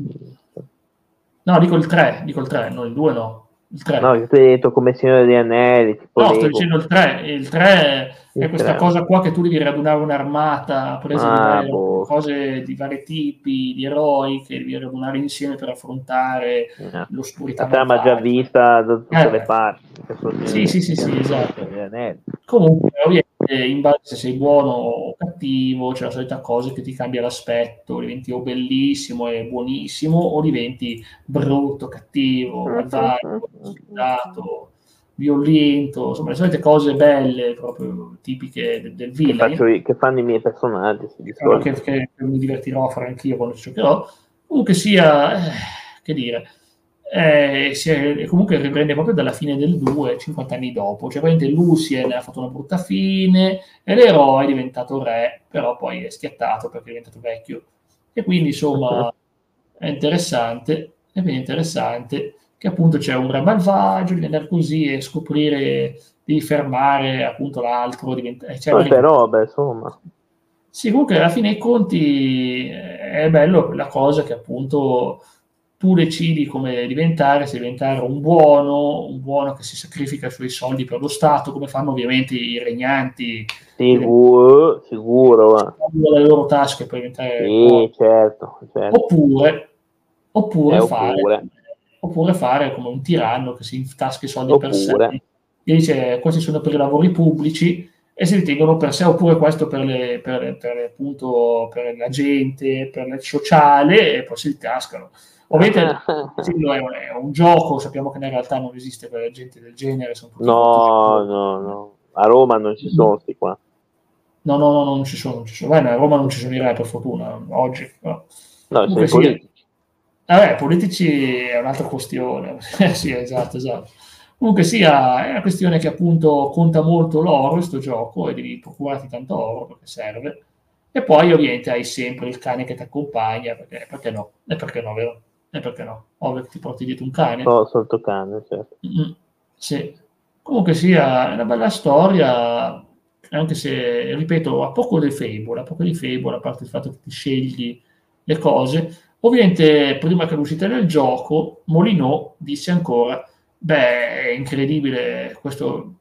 A: No, dico il 3, dico il 3, no, il 2 no. Il 3.
B: No, io ti ho detto come Signore degli Anelli, tipo
A: No, sto dicendo il 3. Il 3 è
B: Il
A: questa
B: 3.
A: cosa qua che tu devi radunare un'armata presa di
B: Ah,
A: varie
B: boh.
A: cose di vari tipi, di eroi che devi radunare insieme per affrontare
B: Eh,
A: l'oscurità.
B: La trama già vista da tutte
A: Eh,
B: le parti.
A: Sì, sì, sì, sì, esatto. Comunque, ovviamente, in base se sei buono o cattivo, c'è la solita cosa che ti cambia l'aspetto, diventi o bellissimo e buonissimo, o diventi brutto, cattivo, malvagio, sfidato, violento, insomma, le solite cose belle, proprio tipiche del, del
B: Che,
A: villain.
B: io- che fanno i miei personaggi. solito.
A: che, che mi divertirò a fare anch'io quando ci giocherò. Comunque sia, eh, che dire, eh, è- comunque riprende proprio dalla fine del 2, 50 anni dopo. Cioè, praticamente Lucien ha fatto una brutta fine e l'eroe è diventato re, però poi è schiattato perché è diventato vecchio. E quindi, insomma, è interessante, è ben interessante che appunto c'è un re malvagio, devi andare così e scoprire, devi fermare appunto l'altro, diventa, eh, una
B: Molte robe, insomma.
A: sì, comunque alla fine dei conti eh, è bello la cosa che appunto tu decidi come diventare, se diventare un buono, un buono che si sacrifica i suoi soldi per lo Stato, come fanno ovviamente i regnanti,
B: Sicuro, sicuro. va.
A: dalle loro tasche per diventare
B: Sì, certo. certo.
A: oppure, oppure,
B: Eh,
A: fare,
B: oppure.
A: oppure fare come un tiranno che si intasca i soldi per sé
B: Oppure.
A: e dice questi sono per i lavori pubblici e si ritengono per sé oppure questo per, le, per, per, appunto, per la gente, per il sociale e poi si intascano. Ovviamente [LAUGHS] sì, no, è, un, è un gioco, sappiamo che in realtà non esiste per gente del genere. Sono tutti
B: No, no, no. A Roma non ci sono sti qua.
A: No, no, no, non ci sono, non ci sono. Beh, a Roma non ci sono i re, per fortuna, oggi. No.
B: No,
A: Comunque
B: sono i
A: sì.
B: politici.
A: Vabbè, politici è un'altra questione. [LAUGHS] sì, esatto, esatto. Comunque sia, è una questione che appunto conta molto l'oro, questo gioco, e devi procurarti tanto oro perché serve. E poi ovviamente hai sempre il cane che ti accompagna, perché, perché no? E perché no, vero? E perché no? Ovvio che ti porti dietro un cane.
B: No, sotto cane, certo.
A: Mm, sì. Comunque sia è una bella storia, anche se, ripeto, ha poco di Fable, ha poco di Fable, a parte il fatto che ti scegli le cose. Ovviamente, prima che l'uscita del gioco, Molinò disse ancora, beh, è incredibile, questo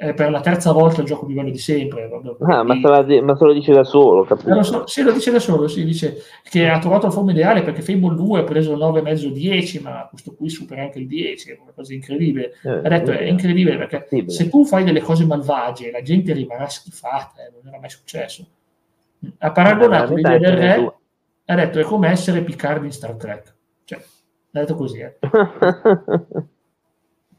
A: è per la terza volta il gioco più bello di sempre.
B: Ah, ma, se ma se lo dice da solo,
A: Eh, lo
B: capito?
A: so, sì, lo dice da solo, sì, dice che ha trovato la forma ideale perché Fable 2 ha preso 9,5-10, ma questo qui supera anche il 10, è una cosa incredibile.
B: Eh,
A: Ha detto è incredibile perché
B: Possibile.
A: se tu fai delle cose malvagie la gente rimarrà schifata, eh, non era mai successo. Ha paragonato
B: Eh,
A: l'idea del re, ha detto è come essere Picard in Star Trek. Cioè, ha detto così, eh. [LAUGHS]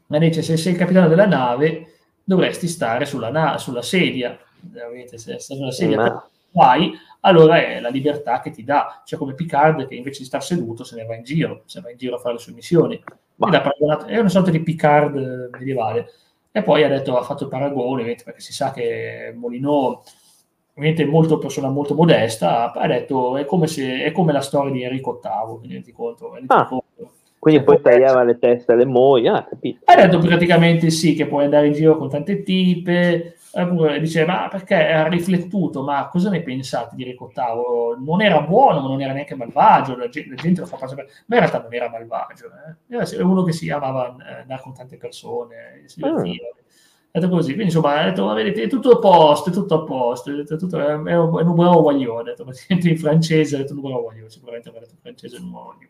A: Ma dice se sei il capitano della nave dovresti stare sulla, na- sulla sedia. Ovviamente, se stai sulla sedia
B: Ma-
A: vai, allora è la libertà che ti dà, cioè come Picard che invece di star seduto se ne va in giro, se ne va in giro a fare le sue missioni. È una sorta di Picard eh, medievale. E poi ha, detto, ha fatto il paragone, perché si sa che Molino ovviamente molto persona molto modesta, ha detto è come, se, è come la storia di Enrico VIII, rendi conto,
B: ah. Quindi poi tagliava le teste alle mogli, ah, capito.
A: Ha detto praticamente sì, che puoi andare in giro con tante tipe, dice ma perché ha riflettuto, ma cosa ne pensate di VIII? Non era buono, ma non era neanche malvagio, la gente, la gente lo fa passare, ma in realtà non era malvagio, eh? era uno che si amava eh, andare con tante persone, si divertiva. Mm è detto così, quindi insomma, ha detto, vedete, è tutto a posto, è tutto a posto, è, tutto, è, è un buon guaglione, ha detto, in francese, ha detto un buon guaglione, sicuramente ha detto in francese un buon guaglione.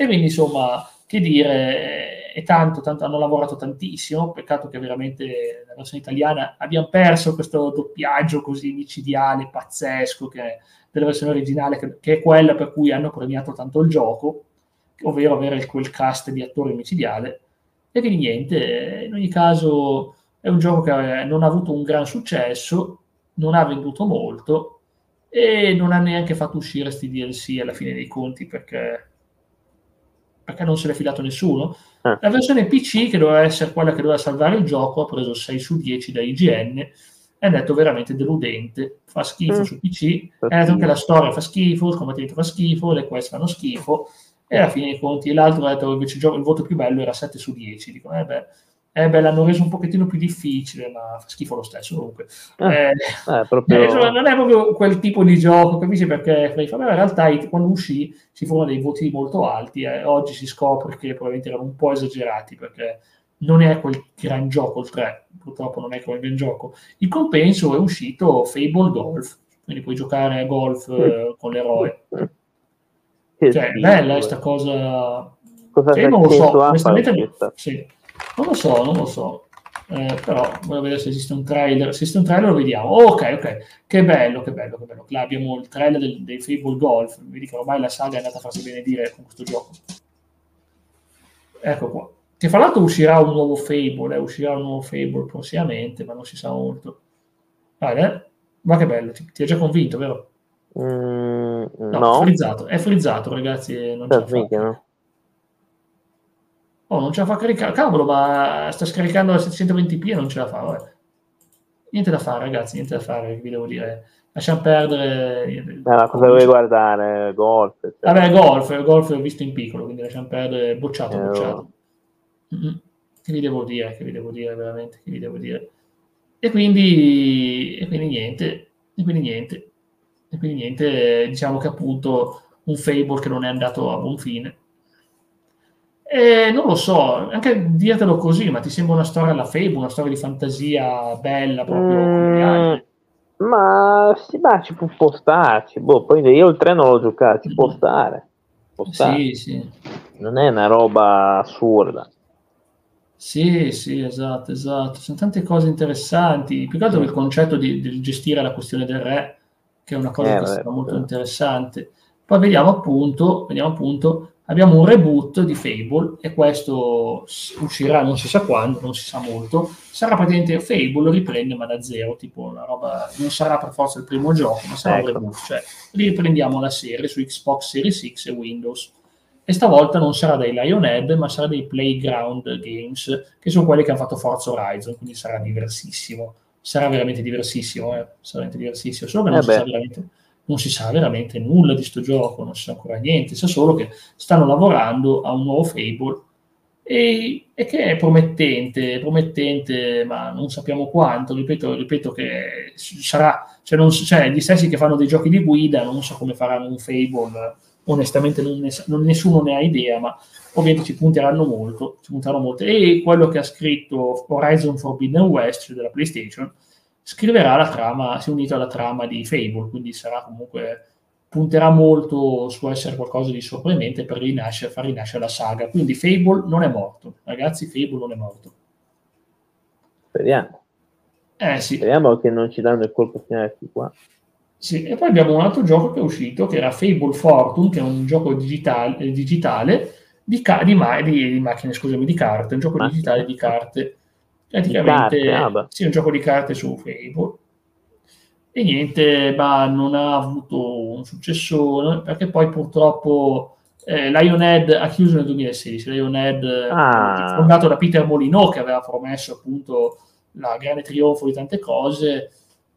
A: E quindi, insomma, che dire, è tanto, tanto, hanno lavorato tantissimo, peccato che veramente nella versione italiana abbiamo perso questo doppiaggio così micidiale, pazzesco, che della versione originale, che, che, è quella per cui hanno premiato tanto il gioco, ovvero avere quel cast di attori micidiale, e quindi niente, in ogni caso è un gioco che non ha avuto un gran successo, non ha venduto molto e non ha neanche fatto uscire questi DLC alla fine dei conti perché, perché non se l'è filato nessuno. Eh. La versione PC, che doveva essere quella che doveva salvare il gioco, ha preso 6 su 10 da IGN è detto veramente deludente, fa schifo mm. su PC, è detto anche la storia fa schifo, il combattimento fa schifo, le quest fanno schifo, e alla fine dei conti, l'altro ha detto invece il, voto più bello era 7 su 10, dico, eh beh, eh beh, l'hanno reso un pochettino più difficile, ma fa schifo lo stesso comunque.
B: Ah, eh, eh, proprio...
A: eh, non è proprio quel tipo di gioco, capisci? Perché in realtà quando uscì si furono dei voti molto alti e oggi si scopre che probabilmente erano un po' esagerati perché non è quel gran gioco il 3, purtroppo non è quel gran gioco. Il compenso è uscito Fable Golf, quindi puoi giocare a golf eh, con l'eroe. Cioè, è bella questa cosa...
B: Cosa cioè, non lo so,
A: onestamente... Sì non lo so, non lo so. Eh, però voglio vedere se esiste un trailer. Se esiste un trailer lo vediamo. Oh, ok, ok. Che bello, che bello, che bello. Là abbiamo il trailer del, dei Fable Golf. Vedi che ormai la saga è andata a farsi benedire con questo gioco. Ecco qua. Che fra l'altro uscirà un nuovo Fable, eh, uscirà un nuovo Fable prossimamente, ma non si sa molto. Eh? ma che bello, ti, ti ha già convinto, vero?
B: Mm, no,
A: no. È frizzato, è frizzato, ragazzi. Non c'è
B: no?
A: Oh, non ce la fa caricare. Cavolo, ma sta scaricando a 720p e non ce la fa. Vabbè. Niente da fare, ragazzi, niente da fare, vi devo dire. Lasciamo perdere.
B: Eh, cosa vuoi guardare? Golf. Cioè.
A: Vabbè, golf, golf l'ho visto in piccolo, quindi lasciamo perdere. Bocciato, eh, bocciato. Mm-hmm. Che vi devo dire? Che vi devo dire veramente? Che vi devo dire? E quindi, e quindi niente. E quindi niente. E quindi niente. Diciamo che appunto un Fable che non è andato a buon fine eh, non lo so, anche dirtelo così, ma ti sembra una storia alla Fable, una storia di fantasia bella proprio
B: mm, Ma sì, ma ci può, può starci. Boh, poi io il 3 non l'ho giocato, ci può mm. stare. Può stare.
A: Sì, sì.
B: Non è una roba assurda.
A: Sì, sì, esatto, esatto. Sono tante cose interessanti. Più che altro il concetto di, di gestire la questione del re, che è una cosa eh, che sarà molto interessante. Poi vediamo appunto, vediamo appunto abbiamo un reboot di Fable e questo uscirà non si sa quando, non si sa molto. Sarà praticamente Fable riprende ma da zero, tipo una roba, non sarà per forza il primo gioco, ma sarà ecco. un reboot, cioè riprendiamo la serie su Xbox Series X e Windows. E stavolta non sarà dei Lionhead, ma sarà dei Playground Games, che sono quelli che hanno fatto Forza Horizon, quindi sarà diversissimo. Sarà veramente diversissimo, eh? sarà veramente diversissimo, solo che non eh si sa veramente non si sa veramente nulla di sto gioco, non si sa ancora niente, sa solo che stanno lavorando a un nuovo Fable e, e che è promettente, promettente, ma non sappiamo quanto, ripeto, ripeto che sarà, cioè, non, cioè gli stessi che fanno dei giochi di guida, non so come faranno un Fable, onestamente non, ne, non nessuno ne ha idea, ma ovviamente ci punteranno molto, ci punteranno molto. E quello che ha scritto Horizon Forbidden West, cioè della PlayStation, scriverà la trama, si è unito alla trama di Fable, quindi sarà comunque punterà molto su essere qualcosa di sorprendente per rinascere, far rinascere la saga. Quindi Fable non è morto, ragazzi, Fable non è morto.
B: Speriamo.
A: Eh, sì.
B: Speriamo che non ci danno il colpo finale qua.
A: Sì, e poi abbiamo un altro gioco che è uscito, che era Fable Fortune, che è un gioco digitale, digitale di, ca- di, ma- di, di macchine, scusami, di carte, un gioco Macchina. digitale di carte praticamente
B: ah
A: sì, un gioco di carte su Fable e niente, ma non ha avuto un successo perché poi purtroppo eh, Lionhead ha chiuso nel 2016. Lionhead, ah. fondato da Peter Molino, che aveva promesso appunto la grande trionfo di tante cose,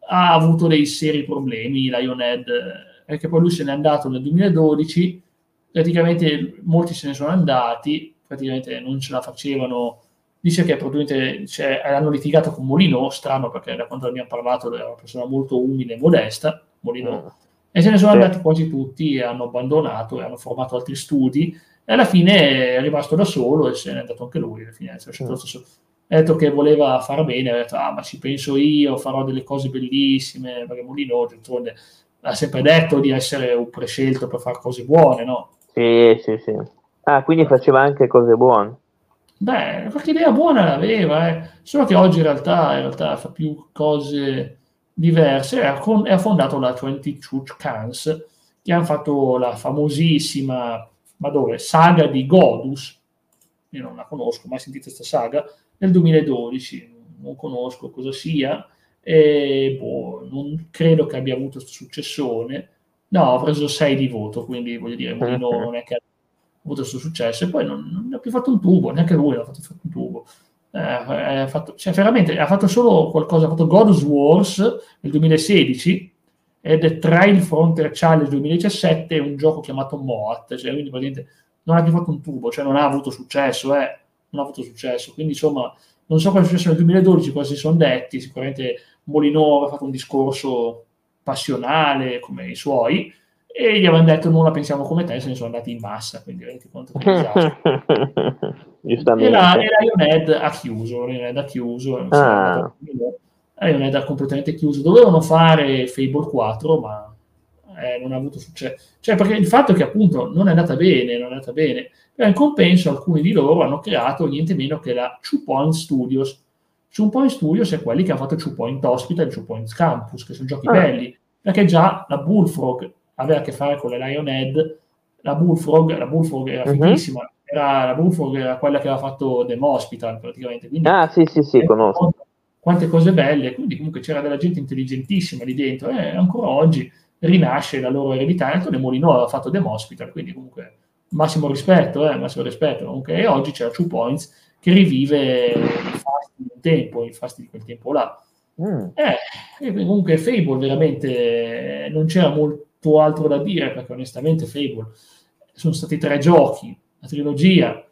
A: ha avuto dei seri problemi. Lionhead, perché poi lui se n'è andato nel 2012. Praticamente molti se ne sono andati, praticamente non ce la facevano dice che probabilmente cioè, hanno litigato con Molino, strano perché da quando abbiamo parlato era una persona molto umile e modesta, Molino, mm. e se ne sono andati quasi tutti e hanno abbandonato e hanno formato altri studi e alla fine è rimasto da solo e se n'è andato anche lui, alla fine mm. ha detto che voleva far bene, ha detto ah ma ci penso io, farò delle cose bellissime, perché Molino d'altronde ha sempre detto di essere un prescelto per fare cose buone, no?
B: Sì, sì, sì. Ah, quindi faceva anche cose buone.
A: Beh, qualche idea buona l'aveva, eh. solo che oggi in realtà, in realtà fa più cose diverse. E ha, fondato la 20 Church Cans, che hanno fatto la famosissima, ma dove, saga di Godus, io non la conosco, mai sentito questa saga, nel 2012, non conosco cosa sia, e boh, non credo che abbia avuto successone, no, ha preso 6 di voto, quindi voglio dire, [LAUGHS] non è che avuto il suo successo e poi non, non ha più fatto un tubo, neanche lui ha fatto, fatto un tubo. Eh, ha fatto, cioè, veramente ha fatto solo qualcosa, ha fatto God's Wars nel 2016 ed è Trail Frontier Challenge 2017 un gioco chiamato Moat, cioè, quindi praticamente non ha più fatto un tubo, cioè non ha avuto successo, eh, non ha avuto successo, quindi insomma non so cosa è successo nel 2012, cosa si sono detti, sicuramente Molino ha fatto un discorso passionale come i suoi, e gli avevano detto non la pensiamo come te, se ne sono andati in massa, quindi rendi conto [LAUGHS]
B: Giustamente.
A: E la, e Lionhead ha chiuso, Lionhead ha chiuso, ah. Lionhead ha completamente chiuso. Dovevano fare Fable 4, ma eh, non ha avuto successo. Cioè, perché il fatto è che appunto non è andata bene, non è andata bene. Però in compenso alcuni di loro hanno creato niente meno che la Two Point Studios. Two Point Studios è quelli che hanno fatto Two Point Hospital e Two Point Campus, che sono giochi ah. belli, perché già la Bullfrog aveva a che fare con le Lionhead, la Bullfrog, la Bullfrog era uh-huh. fighissima, era, la Bullfrog era quella che aveva fatto The Hospital praticamente. Quindi,
B: ah sì sì sì, conosco.
A: Quante cose belle, quindi comunque c'era della gente intelligentissima lì dentro e ancora oggi rinasce la loro eredità. Antonio Molino aveva fatto The Hospital, quindi comunque massimo rispetto, eh, massimo rispetto. Comunque, e oggi c'è la True Points che rivive i fasti di un tempo, i fasti di quel tempo là. Mm. Eh, comunque Fable veramente non c'era molto molto altro da dire perché onestamente Fable sono stati tre giochi, la trilogia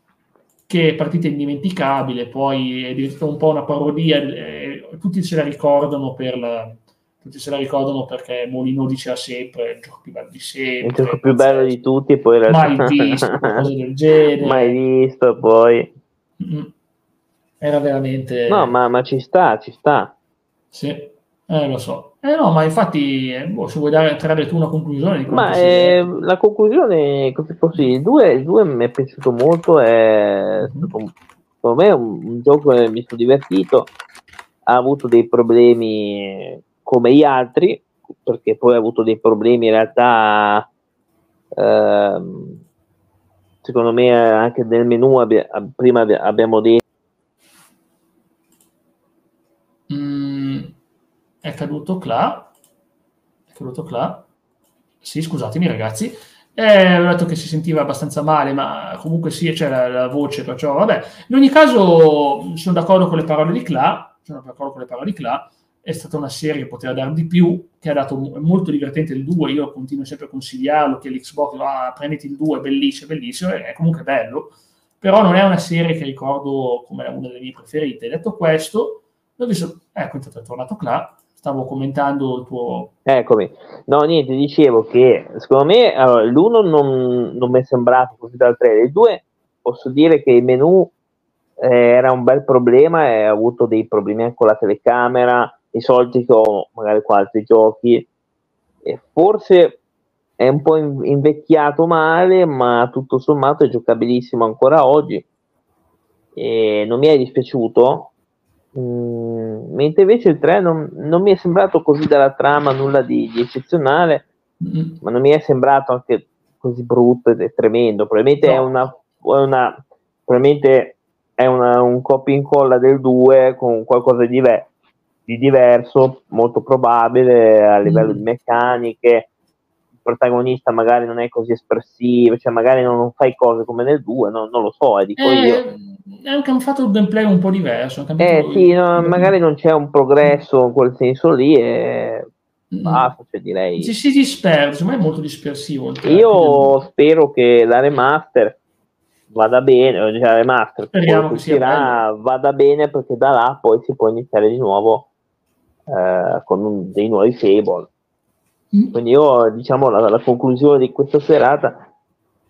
A: che è partita indimenticabile, poi è diventata un po' una parodia, eh, tutti se la ricordano per la, tutti se la ricordano perché Molino diceva sempre il gioco più bello di sempre.
B: Il gioco più bello di tutti, poi
A: in realtà... mai visto qualcosa del genere.
B: Mai visto, poi.
A: Mm-hmm. Era veramente.
B: No, ma, ma ci sta, ci sta.
A: Sì, eh, lo so. Eh no, ma infatti, boh, se vuoi dare, trarre tu una conclusione.
B: ma eh, la conclusione, così così, il 2, il 2 mi è piaciuto molto, è stato, secondo me un, un gioco che mi sono divertito, ha avuto dei problemi come gli altri, perché poi ha avuto dei problemi in realtà, ehm, secondo me anche nel menu, abbia, prima abbiamo detto,
A: è caduto Cla, è caduto Cla, sì scusatemi ragazzi, eh, ho detto che si sentiva abbastanza male, ma comunque sì, c'è la, voce, perciò vabbè. In ogni caso sono d'accordo con le parole di Cla, sono d'accordo con le parole di Cla, è stata una serie che poteva dare di più, che ha dato molto divertente il 2, io continuo sempre a consigliarlo, che l'Xbox, ah, prenditi il 2, è bellissimo, bellissimo, è comunque bello, però non è una serie che ricordo come una delle mie preferite. Detto questo, visto, ecco, intanto è tornato Cla, stavo commentando il tuo...
B: Eccomi. No, niente, dicevo che secondo me allora, l'uno non, non mi è sembrato così dal 3, il 2 posso dire che il menu eh, era un bel problema e ha avuto dei problemi anche con la telecamera, i soliti che ho magari con altri giochi, e forse è un po' invecchiato male, ma tutto sommato è giocabilissimo ancora oggi. E non mi è dispiaciuto, Mm, mentre invece il 3 non, non, mi è sembrato così dalla trama nulla di, di eccezionale, mm. ma non mi è sembrato anche così brutto ed è tremendo. Probabilmente no. è una, è una probabilmente è una, un copia e incolla del 2 con qualcosa di diverso. di diverso, molto probabile a livello
A: Mm.
B: di meccaniche. Protagonista magari non è così espressivo, cioè magari non, fai cose come nel 2, no- non lo so, eh, dico io.
A: Eh, hanno hanno fatto il gameplay un po' diverso.
B: Eh sì, no, magari non c'è un progresso in quel senso lì e
A: Mm.
B: basta, cioè direi.
A: Si, si secondo me è molto dispersivo.
B: Io spero che la remaster vada bene, già la remaster
A: Speriamo che
B: uscirà, vada bene perché da là poi si può iniziare di nuovo eh, con un- dei nuovi Fable.
A: Mm.
B: Quindi io diciamo la, la conclusione di questa serata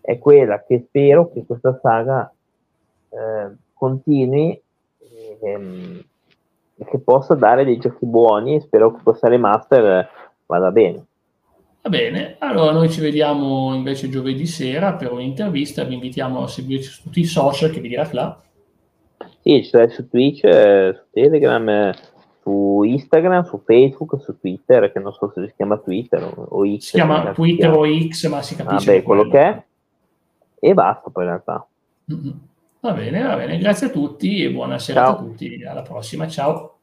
B: è quella che spero che questa saga eh, continui ehm, e che possa dare dei giochi buoni e spero che questa remaster vada bene.
A: Va bene, allora noi ci vediamo invece giovedì sera per un'intervista. Vi invitiamo a seguirci su tutti i social che vi dirà là.
B: Sì, ci sarei su Twitch, eh, su Telegram, eh, su Instagram, su Facebook, su Twitter, che non so se si chiama Twitter o, X.
A: Si chiama Twitter o X, ma si capisce.
B: Vabbè,
A: che
B: quello che è. E basta poi in realtà.
A: Mm-mm. Va bene, va bene. Grazie a tutti e buona serata a tutti. Alla prossima. Ciao.